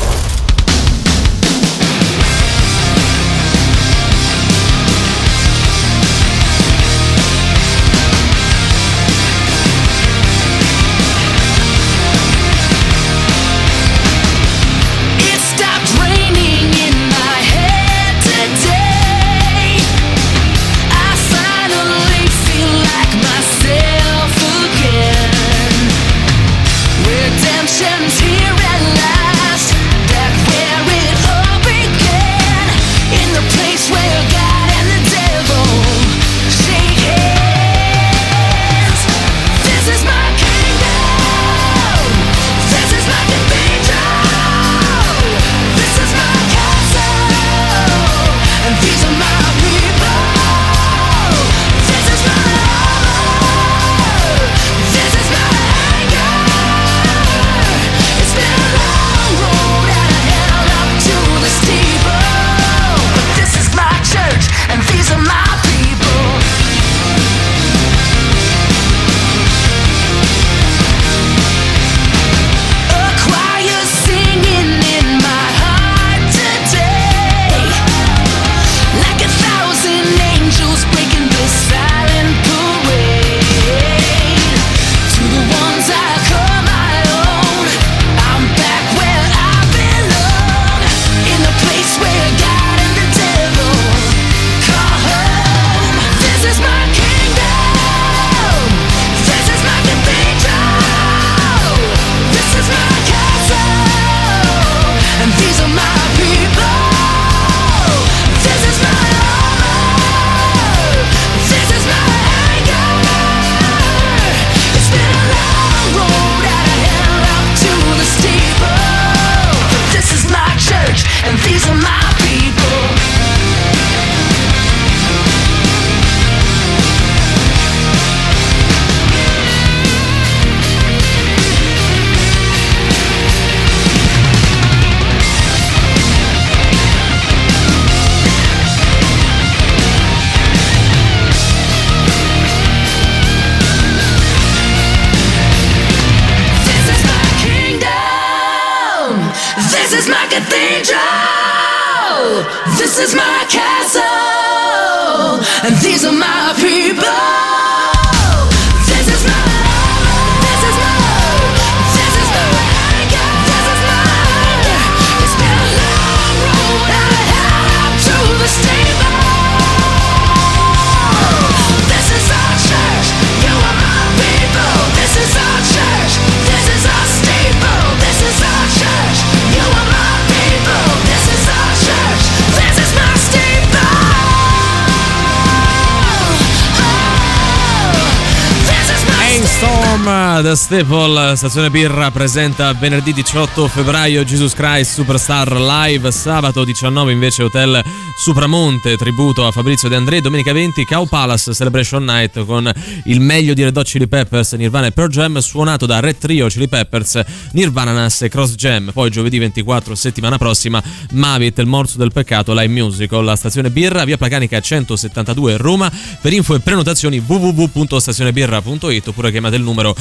Staple, Stazione Birra presenta venerdì 18 febbraio Jesus Christ Superstar Live, sabato 19 invece Hotel Supramonte, tributo a Fabrizio De André, domenica 20 Cow Palace Celebration Night con il meglio di Red Hot Chili Peppers, Nirvana e Pearl Jam, suonato da Red Trio, Chili Peppers, Nirvana Nas e Cross Jam, poi giovedì 24 settimana prossima Mavit, il morso del peccato live musical, la Stazione Birra, via Placanica 172 Roma, per info e prenotazioni www.stazionebirra.it oppure chiamate il numero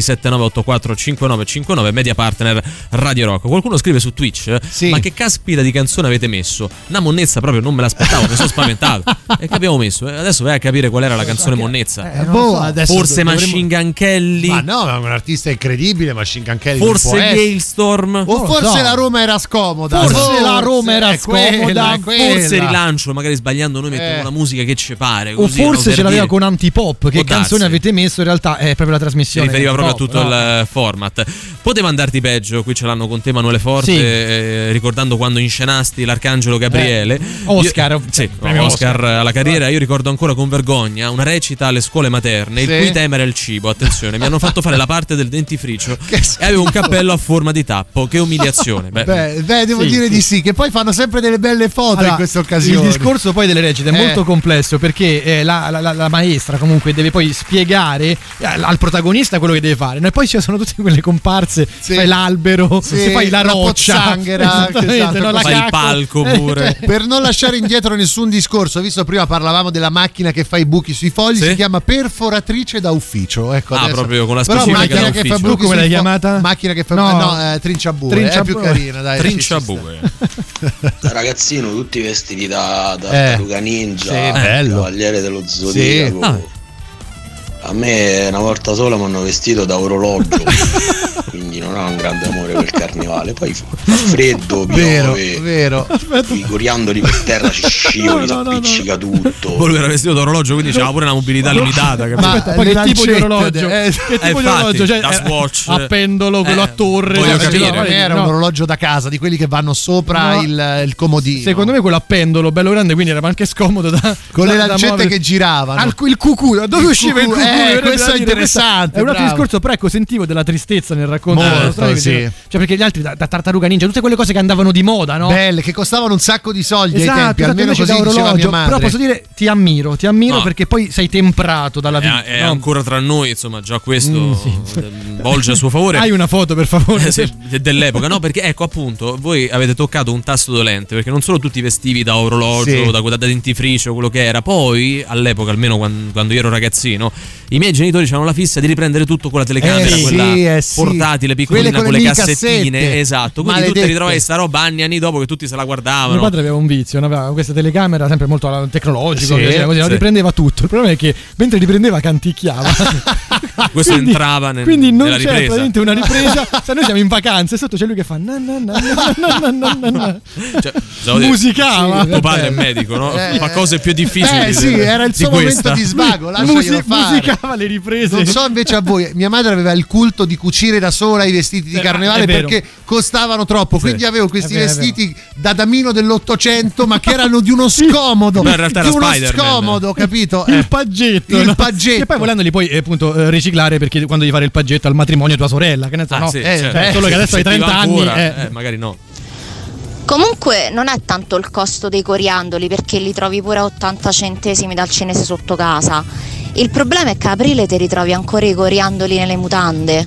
0679845959 media partner Radio Rock. Qualcuno scrive su Twitch "Ma che caspita di canzone avete messo?". Una monnezza proprio non me l'aspettavo, mi sono spaventato. <laughs> E che abbiamo messo? Eh, Adesso vai a capire qual era la canzone monnezza. Eh, boh, adesso Forse dovremmo- Machine Gun Kelly. Ma no, ma è un artista incredibile, Machine Gun Kelly. Forse. Hailstorm. O forse la Roma era scomoda. Forse la Roma era quella, scomoda, è quella. Forse rilancio, magari sbagliando noi mettiamo Eh. una musica che ci pare. O così, no, forse ce l'aveva dire. con Antipop. Che Può darsi. canzone avete messo? In realtà è proprio la si trasmissione. riferiva proprio tutto no? il format. Poteva andarti peggio, qui ce l'hanno con te Emanuele Forte, Sì. eh, ricordando quando inscenasti l'Arcangelo Gabriele. Eh, Oscar. Io- sì, Premio Oscar, Oscar. alla carriera, io ricordo ancora con vergogna una recita alle scuole materne, Sì. il cui tema era il cibo, attenzione, mi hanno fatto fare la parte del dentifricio <laughs> e avevo un cappello a forma di tappo, che umiliazione. Beh, Beh, beh, devo Sì, dire sì. di sì, che poi fanno sempre delle belle foto Allora, in queste occasioni. Il discorso poi delle recite è Eh. molto complesso perché eh, la, la- la- la maestra comunque deve poi spiegare eh, al protagonista quello che deve fare. no? E poi ci sono tutte quelle comparse, Sì. fai l'albero, Sì, se fai la roccia, esatto, no? la fai il palco Eh, pure. Per non lasciare indietro nessun discorso, visto prima parlavamo della macchina che fa i buchi sui fogli, Sì. si chiama perforatrice da ufficio. Ecco, Ah, adesso- proprio con la Però specifica macchina da che fa buchi Come l'hai chiamata? Macchina che fa No. no, eh, trinciabue, è Trinciabue. più carina, dai. Trinciabue. <laughs> Ragazzino tutti vestiti da, da Eh, ninja, sì, bello. cavaliere dello zodiaco. Ah. A me una volta sola mi hanno vestito da orologio, <laughs> quindi non ho un grande amore per il carnevale. Poi fa freddo, Vero, piove, vero. i coriandoli per terra ci <laughs> scivoli, No, no, no, si appiccica tutto. Poi lui era vestito d'orologio, quindi c'era pure una mobilità limitata. capito? Ma Aspetta, poi che tipo di orologio? eh, che tipo di infatti, orologio? Cioè, da eh, Swatch. a pendolo, quello Eh, a torre. voglio no, capire. no, Per me era un orologio da casa, di quelli che vanno sopra No. il, il comodino. Secondo me quello a pendolo, bello grande, quindi era anche scomodo da con da- le da lancette che giravano. Al, il cucù, da dove Il usciva il cucù, cucù? Eh, questo è interessante, È un altro bravo. discorso, però ecco, sentivo della tristezza nel racconto. Molto, storia, sì. cioè perché gli altri da, da tartaruga ninja, tutte quelle cose che andavano di moda, no? Belle, che costavano un sacco di soldi ai Esatto, tempi, esatto, almeno così diceva mia orologio. madre. Però posso dire, ti ammiro, ti ammiro No. perché poi sei temprato dalla vita. È, è no? ancora tra noi, insomma, già questo Mm, sì. eh, <laughs> volge a suo favore. Hai una foto, per favore? <laughs> Eh, dell'epoca, no? Perché ecco appunto, voi avete toccato un tasto dolente, perché non solo tutti vestivi da orologio, Sì. da, da dentifricio, quello che era, poi all'epoca, almeno quan- quando, io ero ragazzino, i miei genitori c'erano la fissa di riprendere tutto con la telecamera, eh, quella sì, eh, portatile, piccolina, con le cassettine. Esatto. Quindi Maledette. tu ti ritrovavi sta roba anni anni dopo che tutti se la guardavano. Mio padre aveva un vizio, aveva questa telecamera sempre molto eh, tecnologica, sì, cioè, sì. riprendeva tutto. Il problema è che mentre riprendeva canticchiava. <laughs> Questo quindi, entrava nel, Quindi non c'è ripresa. praticamente una ripresa. <laughs> Se noi siamo in vacanza e sotto c'è lui che fa na na na na na na na. Cioè, musicava. Sì, tuo padre è medico, no? Eh, Fa cose più eh, eh. difficili. Eh sì, era il suo di momento di svago, <laughs> lasciaglielo Musi- fare. Musica musicava le riprese. Non so invece a voi, mia madre aveva il culto di cucire da sola i vestiti di Eh, carnevale perché costavano troppo, quindi avevo questi vero, vestiti da damino dell'Ottocento ma che erano di uno <laughs> scomodo, Beh, in realtà di era uno Spider-Man. scomodo, capito? Il Eh, paggetto, il no? paggetto. E poi volendoli poi eh, appunto riciclare perché quando devi fare il paggetto al matrimonio tua sorella, che ne so, Ah, no? sì, Eh, certo. cioè, solo che adesso hai Se ti va 30 anni. eh. eh, magari no. Comunque non è tanto il costo dei coriandoli perché li trovi pure a 80 centesimi dal cinese sotto casa. Il problema è che a aprile ti ritrovi ancora i coriandoli nelle mutande.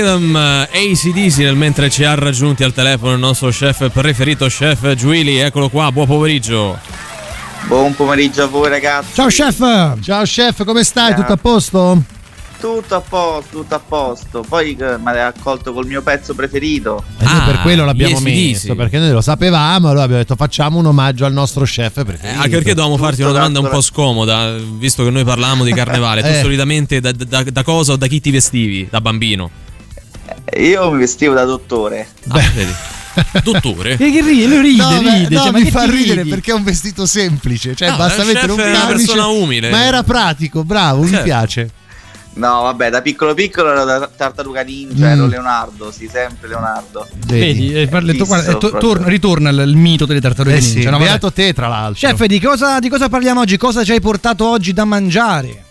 Rhythm ACDC nel mentre ci ha raggiunti al telefono il nostro chef preferito, chef Giuili, eccolo qua, buon pomeriggio. Buon pomeriggio a voi ragazzi. Ciao chef! Ciao chef, come stai? Ciao. Tutto a posto? Tutto a posto, tutto a posto. Poi eh, mi ha accolto col mio pezzo preferito. E noi Ah, per quello l'abbiamo messo, perché noi lo sapevamo, allora abbiamo detto facciamo un omaggio al nostro chef preferito. Anche perché dovevamo farti una domanda un po' scomoda, visto che noi parlavamo di <laughs> carnevale. Tu Eh. solitamente da, da- da cosa o da chi ti vestivi? Da bambino? Io mi vestivo da dottore. Ah, vedi. <laughs> Dottore? Che, che ride, lui ride, No, ride. no, cioè, ma mi fa ridere ridi? perché è un vestito semplice, cioè No, basta mettere chef un camice. persona umile. Ma era pratico, bravo, mi Certo. piace. No, vabbè, da piccolo piccolo ero da tartaruga ninja, Mm. ero Leonardo, sì, sempre Leonardo. Vedi, eh, parli- tu- Fisso, guarda, eh, to- torna- ritorna il, mito delle tartarughe Eh sì, ninja. no? Vabbè. beato te tra l'altro. Chef, di cosa, di cosa parliamo oggi? Cosa ci hai portato oggi da mangiare?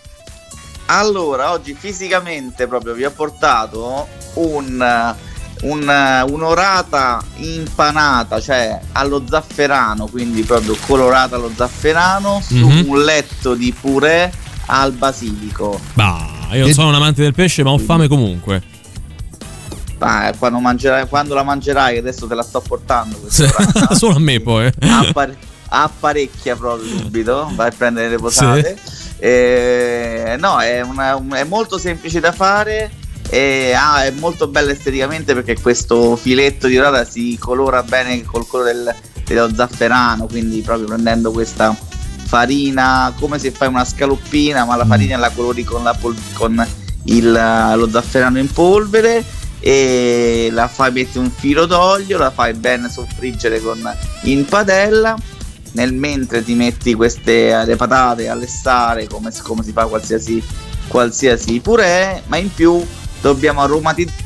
Allora, oggi fisicamente proprio vi ho portato un, un- un'orata impanata, cioè allo zafferano, quindi proprio colorata allo zafferano, su Mhm. un letto di purè al basilico. Bah, io non sono un amante del pesce, ma ho fame comunque. Ah, quando, mangerai, quando la mangerai, che adesso te la sto portando. <laughs> Solo a me poi. appare- apparecchia proprio subito, vai a prendere le posate. Eh, no, è, una- un- è molto semplice da fare. E ah, è molto bella esteticamente perché questo filetto di rata si colora bene col colore del- dello zafferano. Quindi, proprio prendendo questa farina come se fai una scaloppina, ma la farina la colori con, la pol- con il- lo zafferano in polvere e la fai metti un filo d'olio, la fai bene soffriggere con in padella. Nel mentre ti metti queste le patate a lessare come, come si fa qualsiasi, qualsiasi purè, ma in più dobbiamo aromatizzare.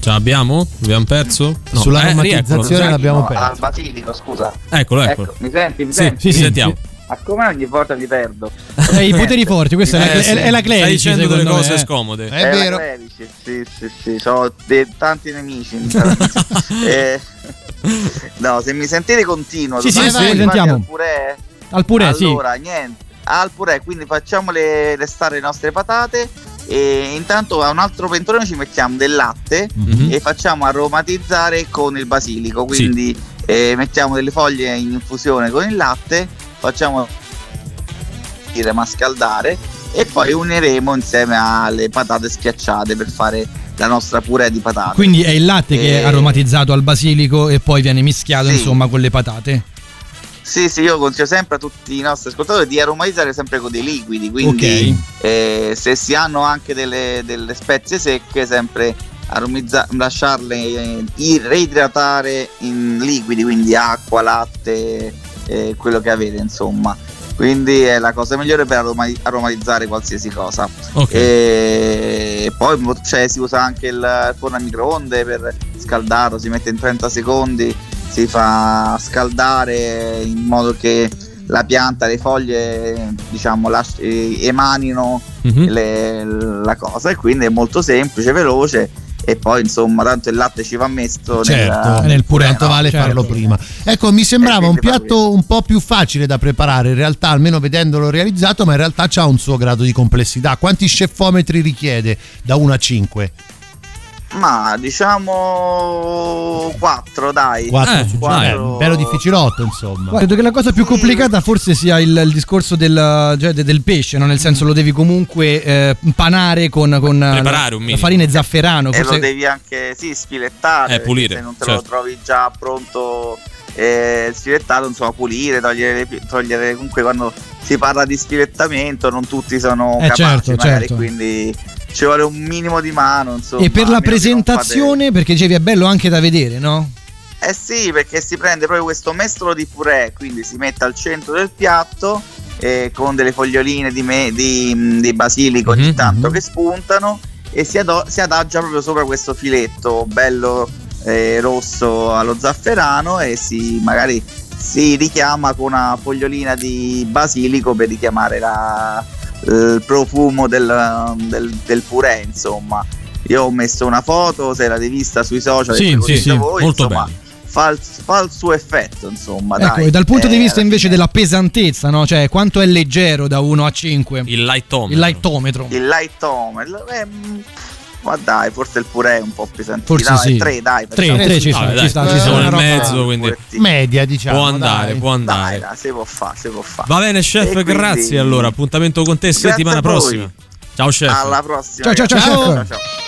Ce l'abbiamo? Abbiamo perso? No. Sulla eh, aromatizzazione l'abbiamo No, perso. al basilico, scusa. Eccolo, eccolo. Ecco, mi senti? Mi Sì, senti? sì, sì, sentiamo. Ma come ogni volta li perdo? Eh, I poteri forti, questa è, la, Eh, sì. è, è la Stai Clerici, dicendo delle cose me, eh. scomode. È vero. la Clerici, sì, sì, sì, ho de- tanti nemici. <laughs> Eh, no, se mi sentite continuo. Sì, sì, sì, arrivati sentiamo. al purè, Al purè, sì. allora, niente, al purè, quindi facciamo le, restare le nostre patate e intanto a un altro pentolone ci mettiamo del latte Mhm. e facciamo aromatizzare con il basilico, quindi eh, mettiamo delle foglie in infusione con il latte, facciamo ma scaldare e poi uniremo insieme alle patate schiacciate per fare la nostra purè di patate. Quindi è il latte che è Eh, aromatizzato al basilico e poi viene mischiato Sì. insomma con le patate. Sì, sì, io consiglio sempre a tutti i nostri ascoltatori di aromatizzare sempre con dei liquidi, quindi eh, se si hanno anche delle, delle spezie secche, sempre aromizza- lasciarle eh, reidratare in liquidi, quindi acqua, latte, eh, quello che avete, insomma. Quindi è la cosa migliore per aromati- aromatizzare qualsiasi cosa. Ok. E poi cioè, si usa anche il forno a microonde per scaldarlo, si mette in 30 secondi, si fa scaldare in modo che la pianta, le foglie, diciamo, las- eh, emanino Mhm. le- la cosa e quindi è molto semplice, veloce e poi insomma tanto il latte ci va messo Certo, nel, nel purè, tanto vale Certo. farlo prima. Ecco, mi sembrava Eh, un piatto un po' più facile da preparare, in realtà, almeno vedendolo realizzato, ma in realtà ha un suo grado di complessità. Quanti scefometri richiede da 1 a 5? Ma diciamo 4 dai. 4 Eh, su dai. Beh, bello difficilotto, insomma. Guarda, credo che la cosa più complicata forse sia il, il discorso del, cioè, de- del pesce, no? nel senso lo devi comunque eh, panare con, con la, un la farina e zafferano. E lo Forse, devi anche sì, sfilettare. Eh, pulire, Se non te certo. lo trovi già pronto eh, sfilettato, insomma, pulire, togliere, le togliere comunque quando si parla di sfilettamento non tutti sono Eh, capaci certo, magari, certo. quindi ci vuole un minimo di mano, insomma. e per la presentazione, perché dicevi è bello anche da vedere, no? Eh sì, perché si prende proprio questo mestolo di purè, quindi si mette al centro del piatto eh, con delle foglioline di, me- di- di basilico ogni Mhm, tanto che spuntano e si, ado- si adagia proprio sopra questo filetto bello eh, rosso allo zafferano e si magari si richiama con una fogliolina di basilico per richiamare la- il profumo del, del, del purè insomma io ho messo una foto se l'avete vista sui social Sì, sì, sì, voi, molto insomma, bello. fa il, fa il suo effetto, insomma. Ecco, dai. e dal punto di Eh, vista invece della pesantezza, no? Cioè, quanto è leggero da 1 a 5? Il lightometro. Il lightometro. il lightometro, eh, ma dai, forse il purè è un po' pesantino. Forse dai, sì. 3 dai, Tre, tre ci sta, ci sta, ci sta. nel mezzo, quindi Media, diciamo. può andare, dai. può andare. Dai, dai, si può fare, si può fare. Va bene, chef, E quindi- grazie. Allora, appuntamento con te Grazie settimana prossima. Ciao, chef. Alla prossima. Ciao, ciao, ciao, chef. ciao, ciao.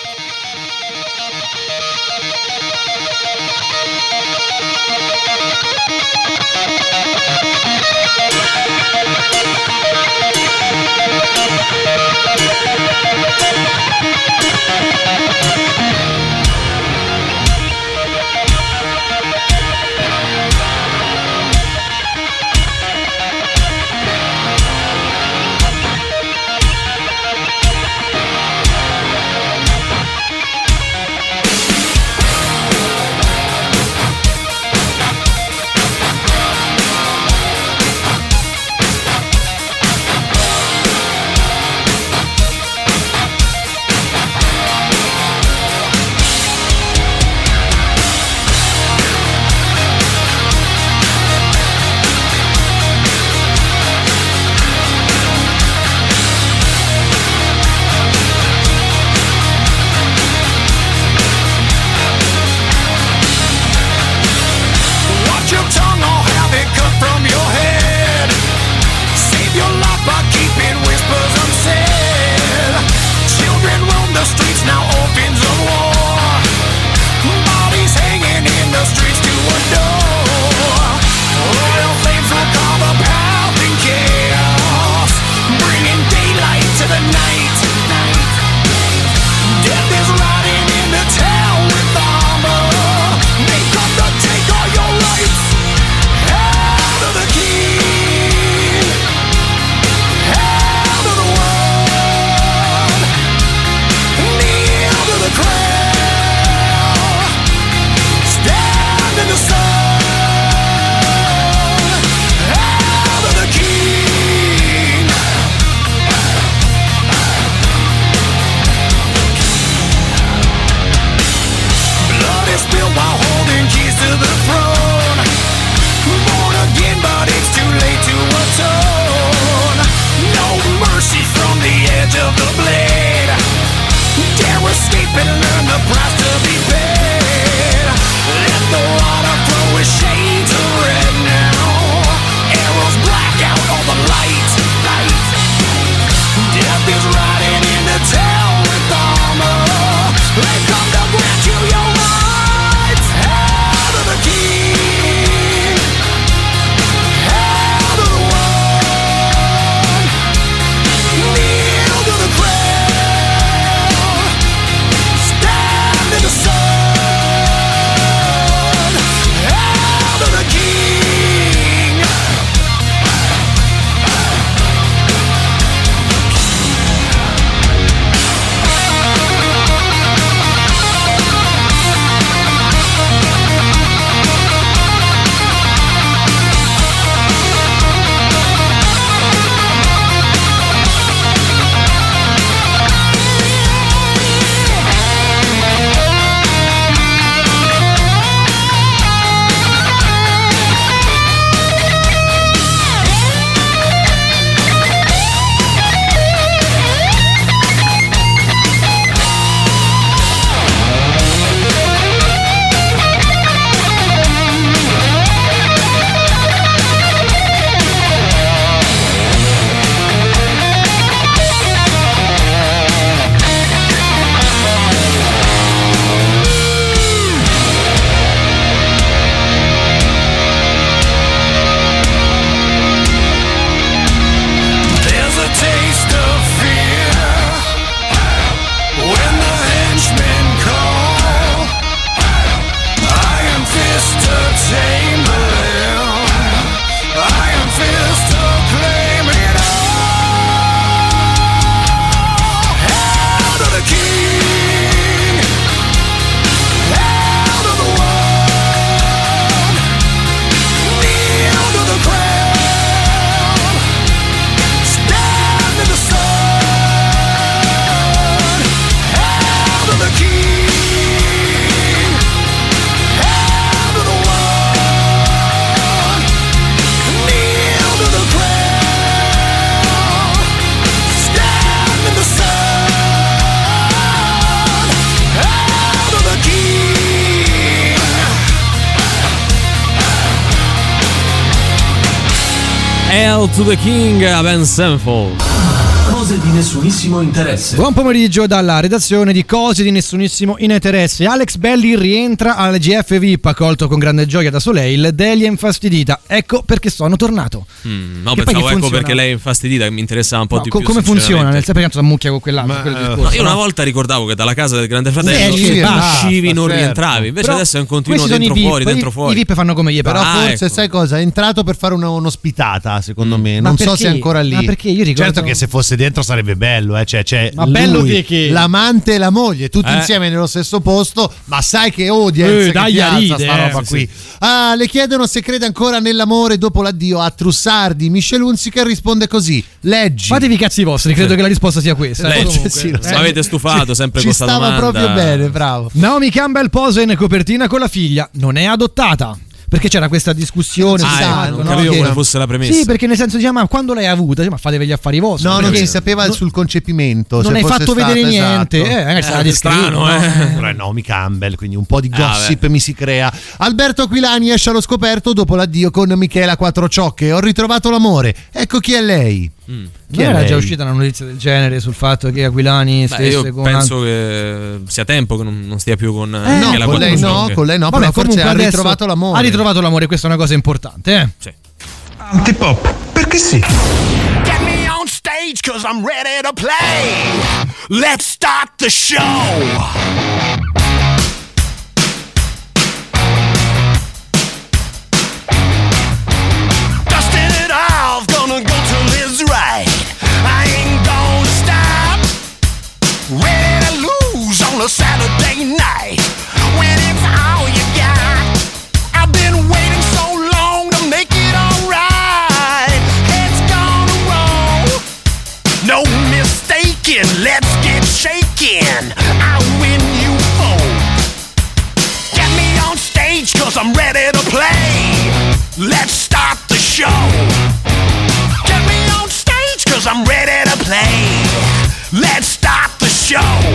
To the King a Ben Senfold. Cose di nessunissimo interesse. Buon pomeriggio dalla redazione di Cose di nessunissimo interesse. Alex Belli rientra al GF VIP, accolto con grande gioia da Soleil. Delia infastidita. Ecco perché sono tornato. Mm, no, Che pensavo ecco perché lei è infastidita, che mi interessava un po' No, di co- più. come funziona? Nel senso perché mucchia con quella, quel discorso. No, io una no? volta ricordavo che dalla casa del Grande Fratello Sì, sì, uscivi, non certo. rientravi. Invece Però adesso è un continuo dentro VIP, fuori, dentro i fuori. I VIP fanno come gli Però Ah, forse ecco. sai cosa? È entrato per fare una- un'ospitata, secondo me. Ma Non so se è ancora lì. Ma perché io ricordo- Certo che se fosse dentro sarebbe bello, eh. Cioè, c'è Ma bello lui, di che? l'amante e la moglie, tutti Eh. insieme nello stesso posto, ma sai che odia Eh, che dai, piazza ride, sta eh. roba Sì, qui. Ah, le chiedono se crede ancora nell'amore dopo l'addio a Trussardi. Michel Hunziker risponde così: Leggi. Fatevi i cazzi vostri, credo che la risposta sia questa. Leggi. Sì, lo eh. Mi avete stufato sempre Ci questa stava domanda. proprio bene, bravo. Naomi Campbell posa in copertina con la figlia, non è adottata. Perché c'era questa discussione. Ah, si ecco, sa, non no? capivo Che- quale fosse la premessa. Sì, perché nel senso diciamo, ma quando l'hai avuta? Dice, ma fatevi gli affari vostri. No, non si sapeva non- sul concepimento. non hai fatto vedere niente. esatto. Eh, magari sarà Eh, strano, no? eh. Però è Naomi Campbell, quindi un po' di Ah, gossip mi si crea. Alberto Aquilani esce allo scoperto dopo l'addio con Michela Quattrociocche. Ho ritrovato l'amore. Ecco chi è lei. Mm. Chi era lei? già uscita una notizia del genere sul fatto che Aquilani Beh, stesse io con penso che sia tempo che non, non stia più con Eh, eh, no, con lei no, con lei no, Vabbè, però forse comunque ha ritrovato l'amore. Ha ritrovato l'amore, questa è una cosa importante, eh? Sì. Antipop, perché sì? Get me on stage cause I'm ready to play. Let's start the show. Cause I'm ready to play. Let's start the show. Get me on stage, cause I'm ready to play. Let's start the show.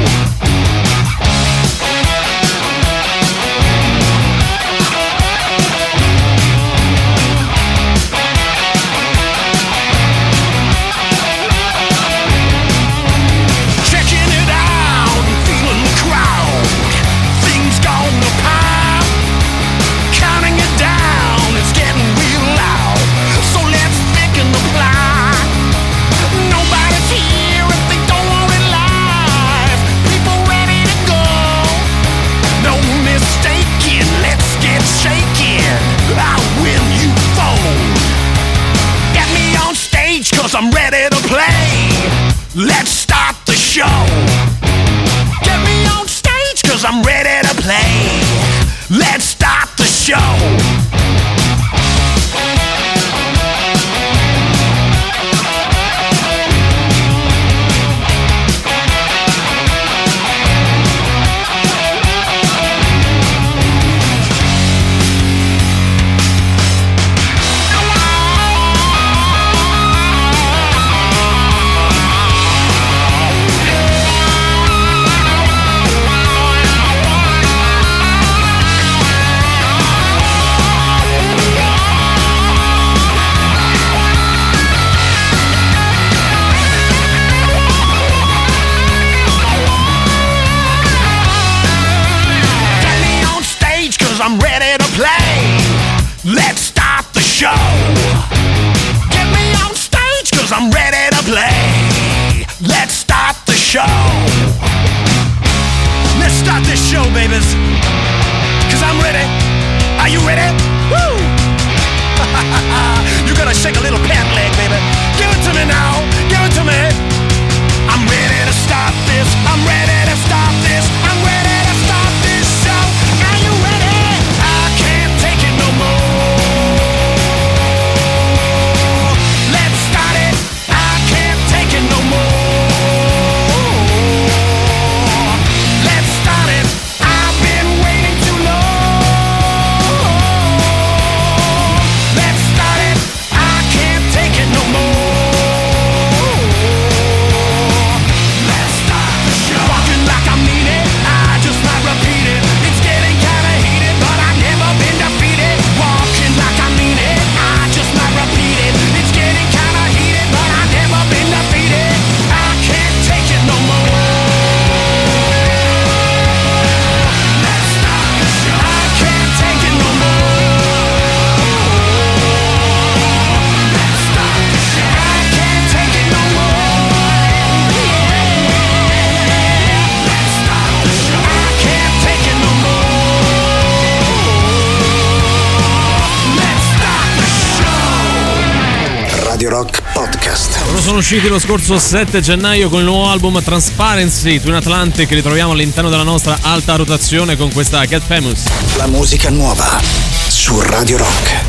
Usciti lo scorso 7 gennaio con il nuovo album Transparency, Twin Atlantic, che ritroviamo all'interno della nostra alta rotazione con questa Get Famous. La musica nuova su Radio Rock.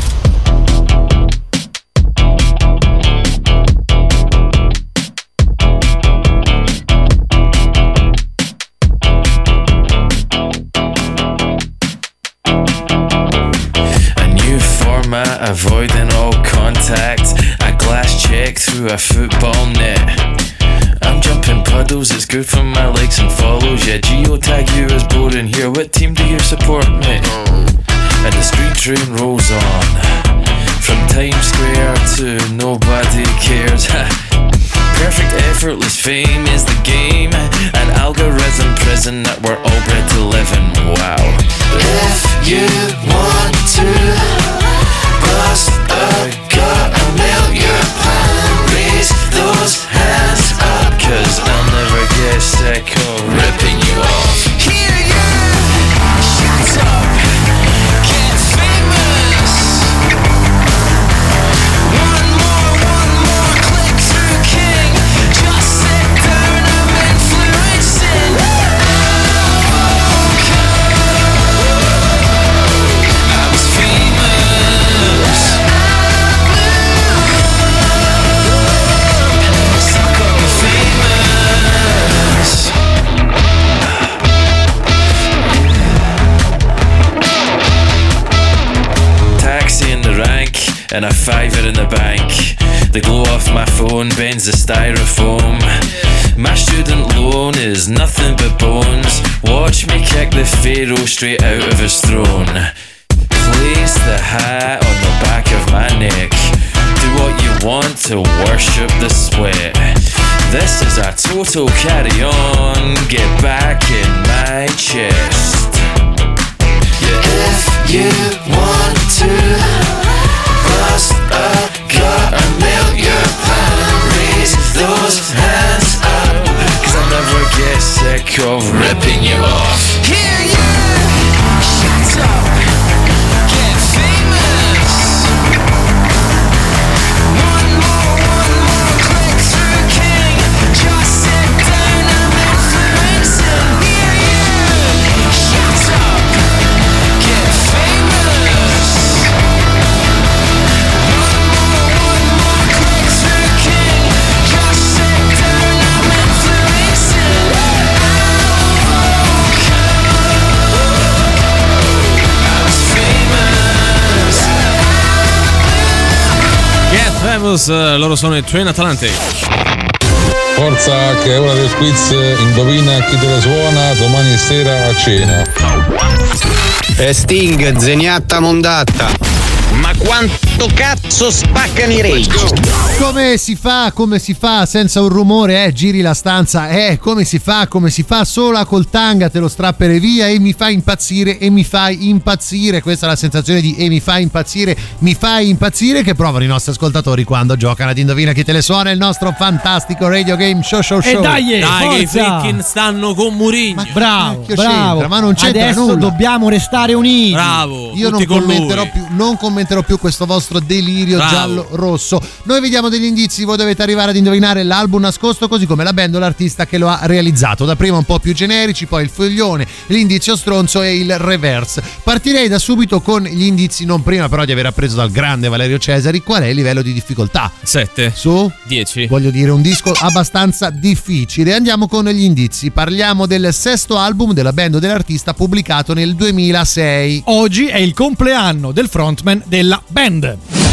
A new format, avoiding through a football net. I'm jumping puddles, it's good for my likes and follows. Yeah, geotag you is boring here. What team do you support, mate? And the street train rolls on. From Times Square to nobody cares. <laughs> Perfect effortless fame is the game. An algorithm prison that we're all bred to live in. Wow. If you want to music. And a fiver in the bank. The glow off my phone bends the styrofoam. My student loan is nothing but bones. Watch me kick the pharaoh straight out of his throne. Place the hat on the back of my neck. Do what you want to worship the sweat. This is a total carry on. Get back in my chest. Yeah, if you want to bust a and melt your pan, raise those hands up. Cause I'll never get sick of ripping you off. Hear you! Shut up! Famous, eh, loro sono i Twin Atlantic. Forza che è ora del quiz, indovina chi te la suona domani sera a cena. E Sting, zeniatta mondatta. Ma quanto cazzo spaccano i rage? Come si fa, come si fa senza un rumore, eh, giri la stanza, eh, come si fa, come si fa sola col tanga, te lo strappere via e mi fa impazzire e mi fai impazzire, questa è la sensazione di e mi fai impazzire, mi fai impazzire che provano i nostri ascoltatori quando giocano ad Indovina chi te le suona il nostro fantastico radio game show show show. E dai, Dai, che i freaking stanno con Murigno. Bravo, bravo. c'entra, ma non c'entra Adesso nulla. dobbiamo restare uniti. Bravo. Io non commenterò, lui. più, non commenterò più questo vostro delirio Bravo. giallo-rosso. Noi vediamo degli indizi, voi dovete arrivare ad indovinare l'album nascosto, così come la band o l'artista che lo ha realizzato. Da prima un po' più generici, poi il foglione, l'indizio stronzo e il reverse. Partirei da subito con gli indizi, non prima però di aver appreso dal grande Valerio Cesari qual è il livello di difficoltà. 7. Su? 10. Voglio dire, un disco abbastanza difficile. Andiamo con gli indizi. Parliamo del sesto album della band o dell'artista pubblicato nel 2006. Oggi è il compleanno del frontman della band.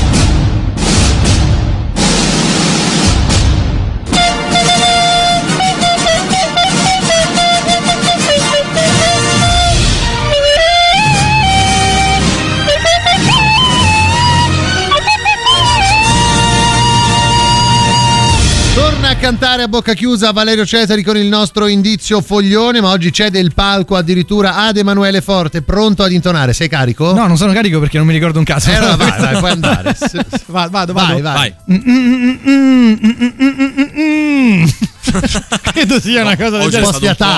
Cantare a bocca chiusa Valerio Cesari con il nostro indizio foglione, ma oggi cede il palco addirittura ad Emanuele Forte, pronto ad intonare. Sei carico? No, non sono carico perché non mi ricordo un cazzo. Eh, allora vai, vai, puoi <laughs> andare. Va- Vado, Vai, vado. vai. Mm, <laughs> Credo sia una cosa del genere.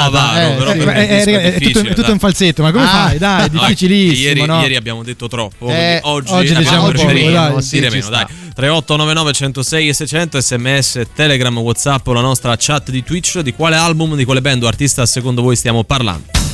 avaro, Eh, è, tutto, difficile, è tutto dai. un falsetto, ma come Ah. fai? Dai, <laughs> è difficilissimo. ieri, no? ieri abbiamo detto troppo. Eh, oggi, oggi diciamo poco, dai. dire Sì, ci meno, dai. 3899 106 e 600 sms, telegram, whatsapp o la nostra chat di Twitch. Di quale album, di quale band o artista secondo voi stiamo parlando?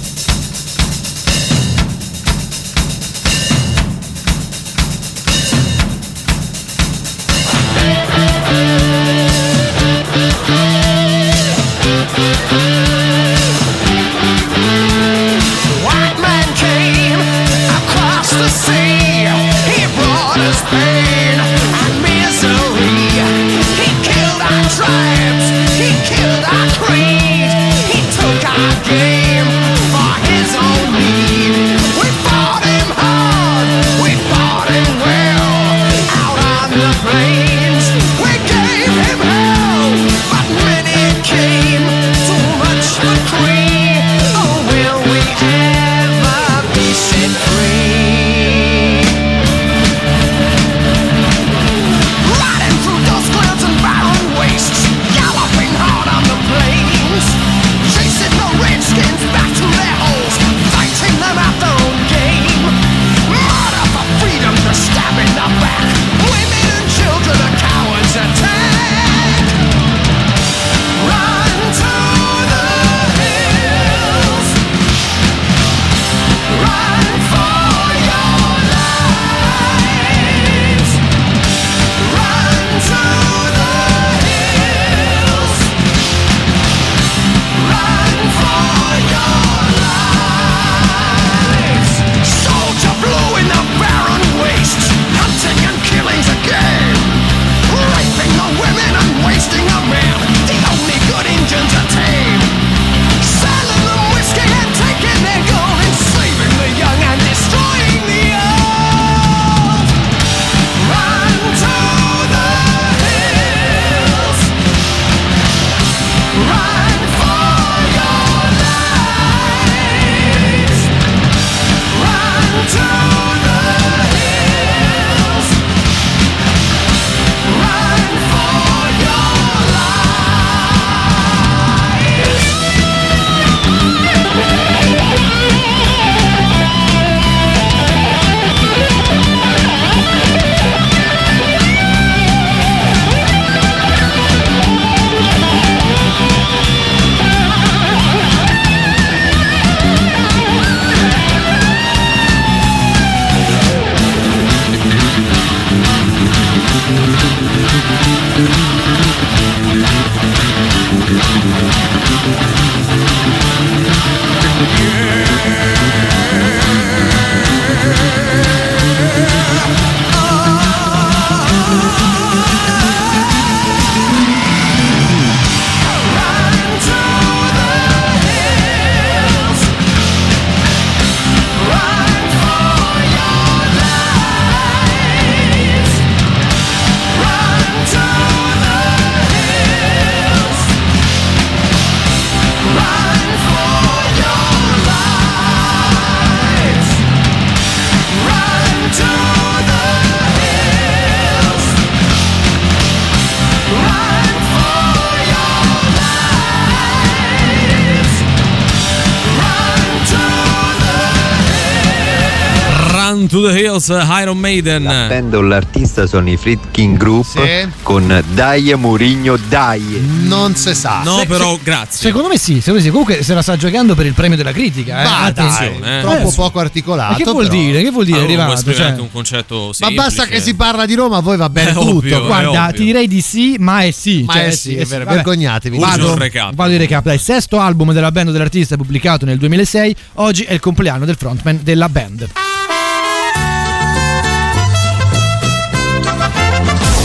Hills, Iron Maiden. La band o l'artista sono i Fritkin Group Sì. con Dai Murigno Dai. Non si sa. No, Se- però se- grazie. Secondo me sì, secondo me sì. Comunque se la sta giocando per il premio della critica. Eh. Ma dai, eh. troppo Eh, poco articolato. Ma che vuol però. dire? Che vuol dire? Allora, puoi arrivato? Cioè, un concetto Ma semplice. basta che si parla di Roma, a voi va <laughs> bene È tutto. ovvio, Guarda, ti direi di sì, ma è sì. Ma cioè, è sì, è vero, Vabbè. vergognatevi. Vado, recap. vado di recap. Dai, sesto album della band o dell'artista pubblicato nel 2006. Oggi è il compleanno del frontman della band.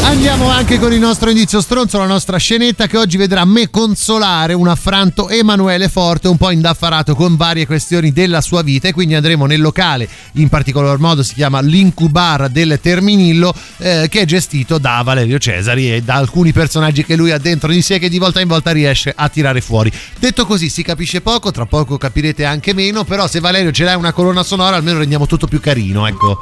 Andiamo anche con il nostro indizio stronzo, la nostra scenetta che oggi vedrà me consolare un affranto Emanuele Forte, un po' indaffarato con varie questioni della sua vita e quindi andremo nel locale, in particolar modo si chiama l'Incubar del Terminillo, eh, che è gestito da Valerio Cesari e da alcuni personaggi che lui ha dentro di sé che di volta in volta riesce a tirare fuori. Detto così si capisce poco, tra poco capirete anche meno, però se Valerio ce l'ha una colonna sonora almeno rendiamo tutto più carino, ecco.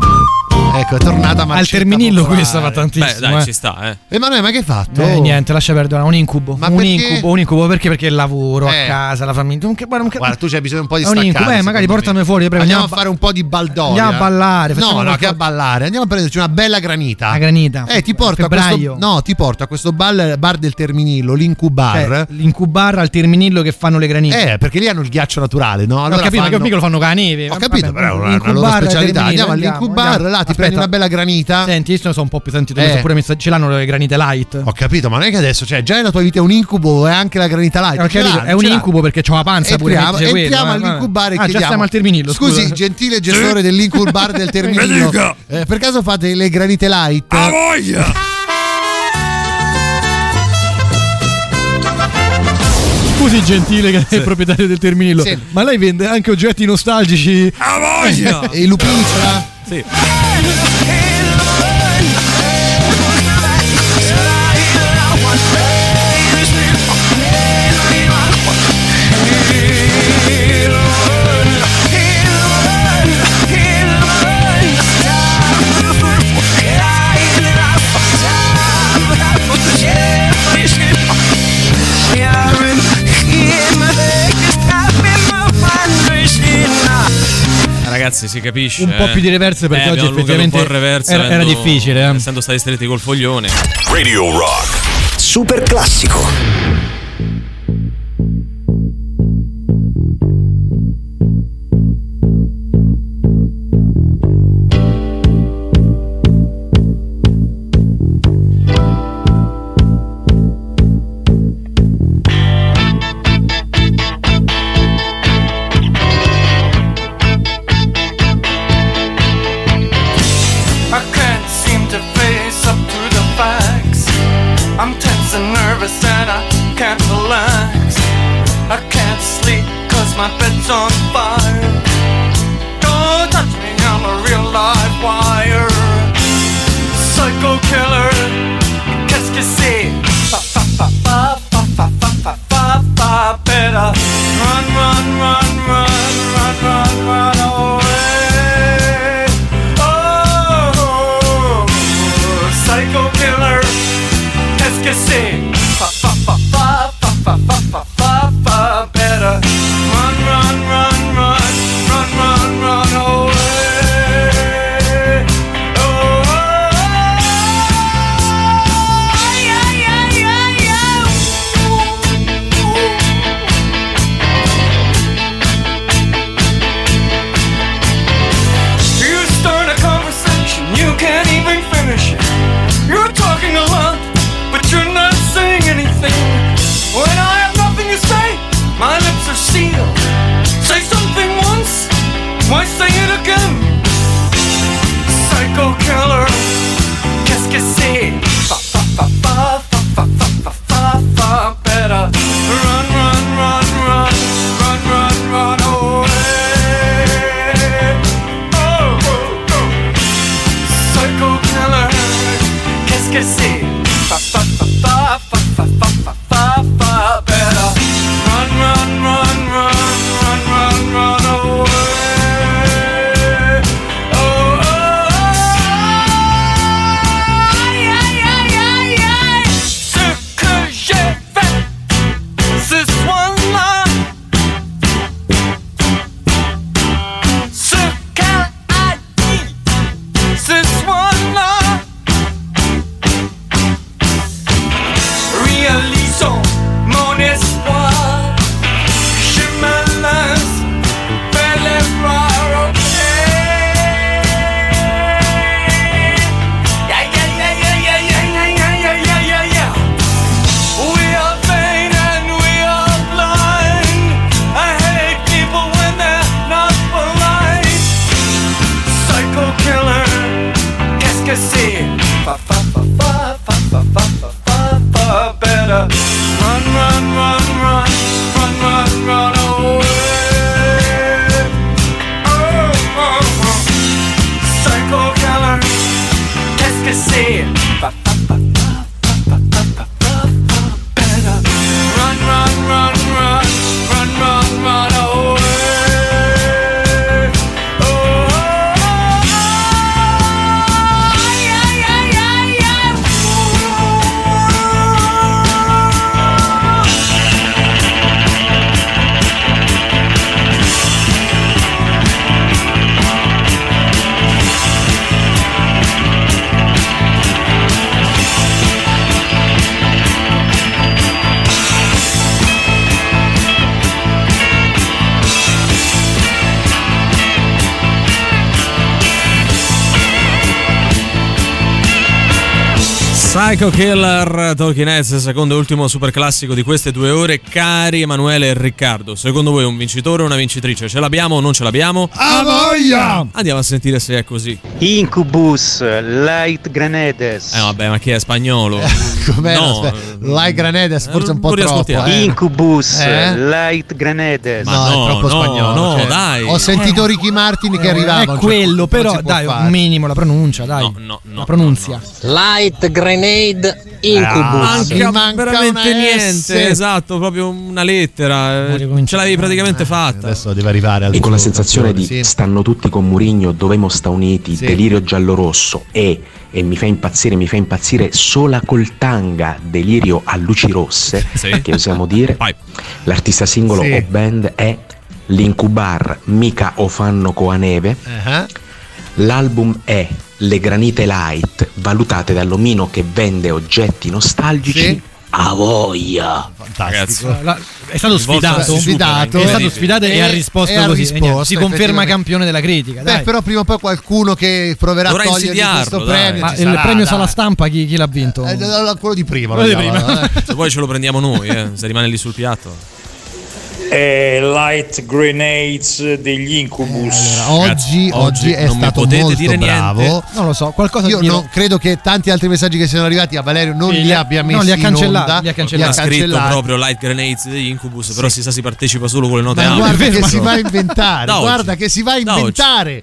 Ecco, è tornata Al Marcetta Terminillo popolare. questa va tantissimo. Beh, dai, eh. ci sta, eh. Emanuele, ma che hai fatto? Eh, niente, lascia perdere, un incubo. Ma un perché? incubo, un incubo perché? Perché il lavoro, Eh. a casa, la famiglia. Non che- guarda, non che- Guarda, tu c'hai bisogno un po' di È un staccare. incubo, eh, magari portami me. fuori, prego, Andiamo, andiamo a fare un po' di baldoria. Andiamo a ballare, No, no, che a ballare. Andiamo a prenderci una bella granita. La granita. Eh, ti porto a questo No, ti porto a questo bar, bar del Terminillo, l'Incubar. Cioè, l'incubar al Terminillo che fanno le granite. Eh, perché lì hanno il ghiaccio naturale, no? Ho Allora capito, fanno... che mica lo fanno con la neve. Ho capito, Vabbè, però è una, loro al specialità. Andiamo all'Incubar, andiamo. là ti Aspetta. Prendi una bella granita. Senti, io sono un po' più sentito, Eh. pure messo- ce l'hanno le granite light. Ho capito, ma non è che adesso, cioè, già la tua vita è un incubo e anche la granita light. Ho capito, è un incubo perché ho la panza pure. Entriamo, mi dice quello, entriamo eh, vabbè. all'incubar e Ah, chiediamo. già al Terminillo, Scusi, scusa. gentile gestore dell'incubar del <laughs> Terminillo. eh, per caso fate le granite light? A voglia! Scusi, gentile, che è il proprietario del Terminillo. Sì. Ma lei vende anche oggetti nostalgici? A voglia! <laughs> E ce l'ha? Sì. Ragazzi, si capisce. Un po' eh. più di reverse perché Eh, oggi effettivamente un po' il reverse, era- era difficile, eh. Essendo stati stretti col foglione. Radio Rock. Super classico. Psycho Killer, Talking Heads, secondo e ultimo super classico di queste due ore. Cari Emanuele e Riccardo, secondo voi un vincitore o una vincitrice? Ce l'abbiamo o non ce l'abbiamo? A voglia! Andiamo a sentire se è così. Incubus, Light Grenades. Eh vabbè, ma chi è spagnolo? Com'è? No, Lai Granedes, forse un po' troppo. eh. Incubus, Eh? Light Grenades. No, è troppo spagnolo. no, cioè, dai. Ho sentito Ricky Martin che Eh, arrivava. È quello, non però dai, un minimo la pronuncia, dai. No, no, no, la pronunzia. Light Grenade Incubus. Ah, Manca, manca veramente niente, S. esatto, proprio una lettera. eh, Ce l'avevi praticamente fatta. Adesso deve arrivare al E con la sensazione di sì. stanno tutti con Murigno, dovemo sta uniti, Sì. delirio giallo-rosso e, e mi fa impazzire, mi fa impazzire sola col tanga, delirio a luci rosse, <laughs> Sì. che osiamo dire. L'artista singolo Sì. o band è l'Incubar, mica o fanno coa neve. Eh? L'album è Le Granite Light, valutate dall'omino che vende oggetti nostalgici. Sì. A voglia! Ragazzi, La- è stato sfidato, sfidato. è stato sfidato e, E- ha risposto e così. Risposto, niente, si conferma campione della critica. Beh, Dai. però prima o poi qualcuno che proverà Dovrà a togliergli questo dai. premio. Ma il sarà, premio sala stampa chi, chi l'ha vinto? Eh, quello di prima. Quello di prima. eh. se poi ce lo prendiamo noi, eh, se rimane lì sul piatto. Eh, light Grenades degli Incubus. Allora, oggi, oggi oggi è stato potete molto dire niente. bravo. Non lo so, qualcosa Io non credo che tanti altri messaggi che siano arrivati a Valerio non Sì, li li ha- abbia no, messi li ha in cancellati, onda. li ha Ha cancellati. scritto cancellati. proprio Light Grenades degli Incubus, però si sa si partecipa solo con le note Ma guarda che si no. va a inventare, guarda che si va a inventare.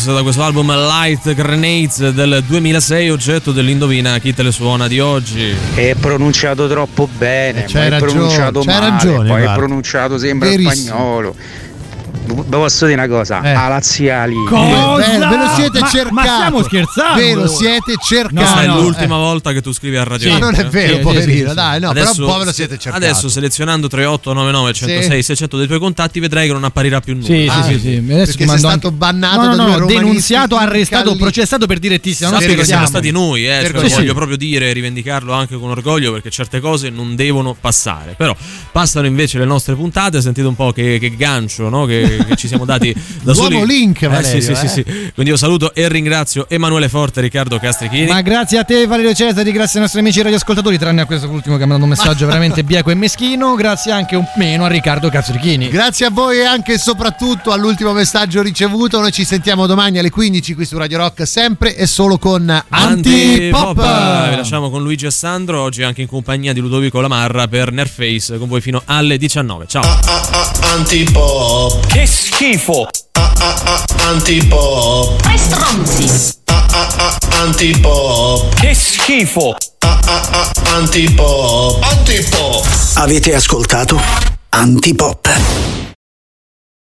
Incubus da questo album Light Grenades del 2006, oggetto dell'indovina chi te le suona di oggi. È pronunciato troppo bene, c'hai ma è ragione, pronunciato c'hai male, ragione, poi è guarda. pronunciato sembra Verissimo. spagnolo. Vi posso dire una cosa, Eh. a laziali. Cosa? Ve, ve lo siete Ma- cercato. ma stiamo scherzando? Ve lo siete cercato. Questa è no, l'ultima eh. volta che tu scrivi a Radio Ma non è eh? vero, Sì, poverino, sì, sì, dai, no, adesso, però un po' ve lo siete cercato. adesso selezionando 3899 106 600 dei tuoi contatti vedrai che non apparirà più nulla. Sì, Ah, sì, sì, sì. Adesso perché sei stato anche- bannato no, no, da no, no, denunziato, arrestato, processato per direttissima. Non Sappi che siamo stati noi, eh, così. voglio proprio dire e rivendicarlo anche con orgoglio perché certe cose non devono passare. Però passano invece le nostre puntate, sentite un po' che, che gancio no? che, che ci siamo dati da Nuovo soli. link, Eh, Valerio, sì, sì, eh. sì, sì. Quindi io saluto e ringrazio Emanuele Forte Riccardo Castrichini. Ma grazie a te Valerio Cesari, grazie ai nostri amici radioascoltatori, tranne a questo ultimo che mi ha mandato un messaggio veramente bieco e meschino, grazie anche un meno a Riccardo Cazzrichini. Grazie a voi e anche e soprattutto all'ultimo messaggio ricevuto. Noi ci sentiamo domani alle 15 qui su Radio Rock, sempre e solo con Antipop. Vi lasciamo con Luigi e Sandro, oggi anche in compagnia di Ludovico Lamarra per Nerface con voi fino alle 19. Ciao. Antipop. Che schifo! Antipop. Tre stronzi. Antipop. Che schifo! Antipop. Antipop. Avete ascoltato Antipop.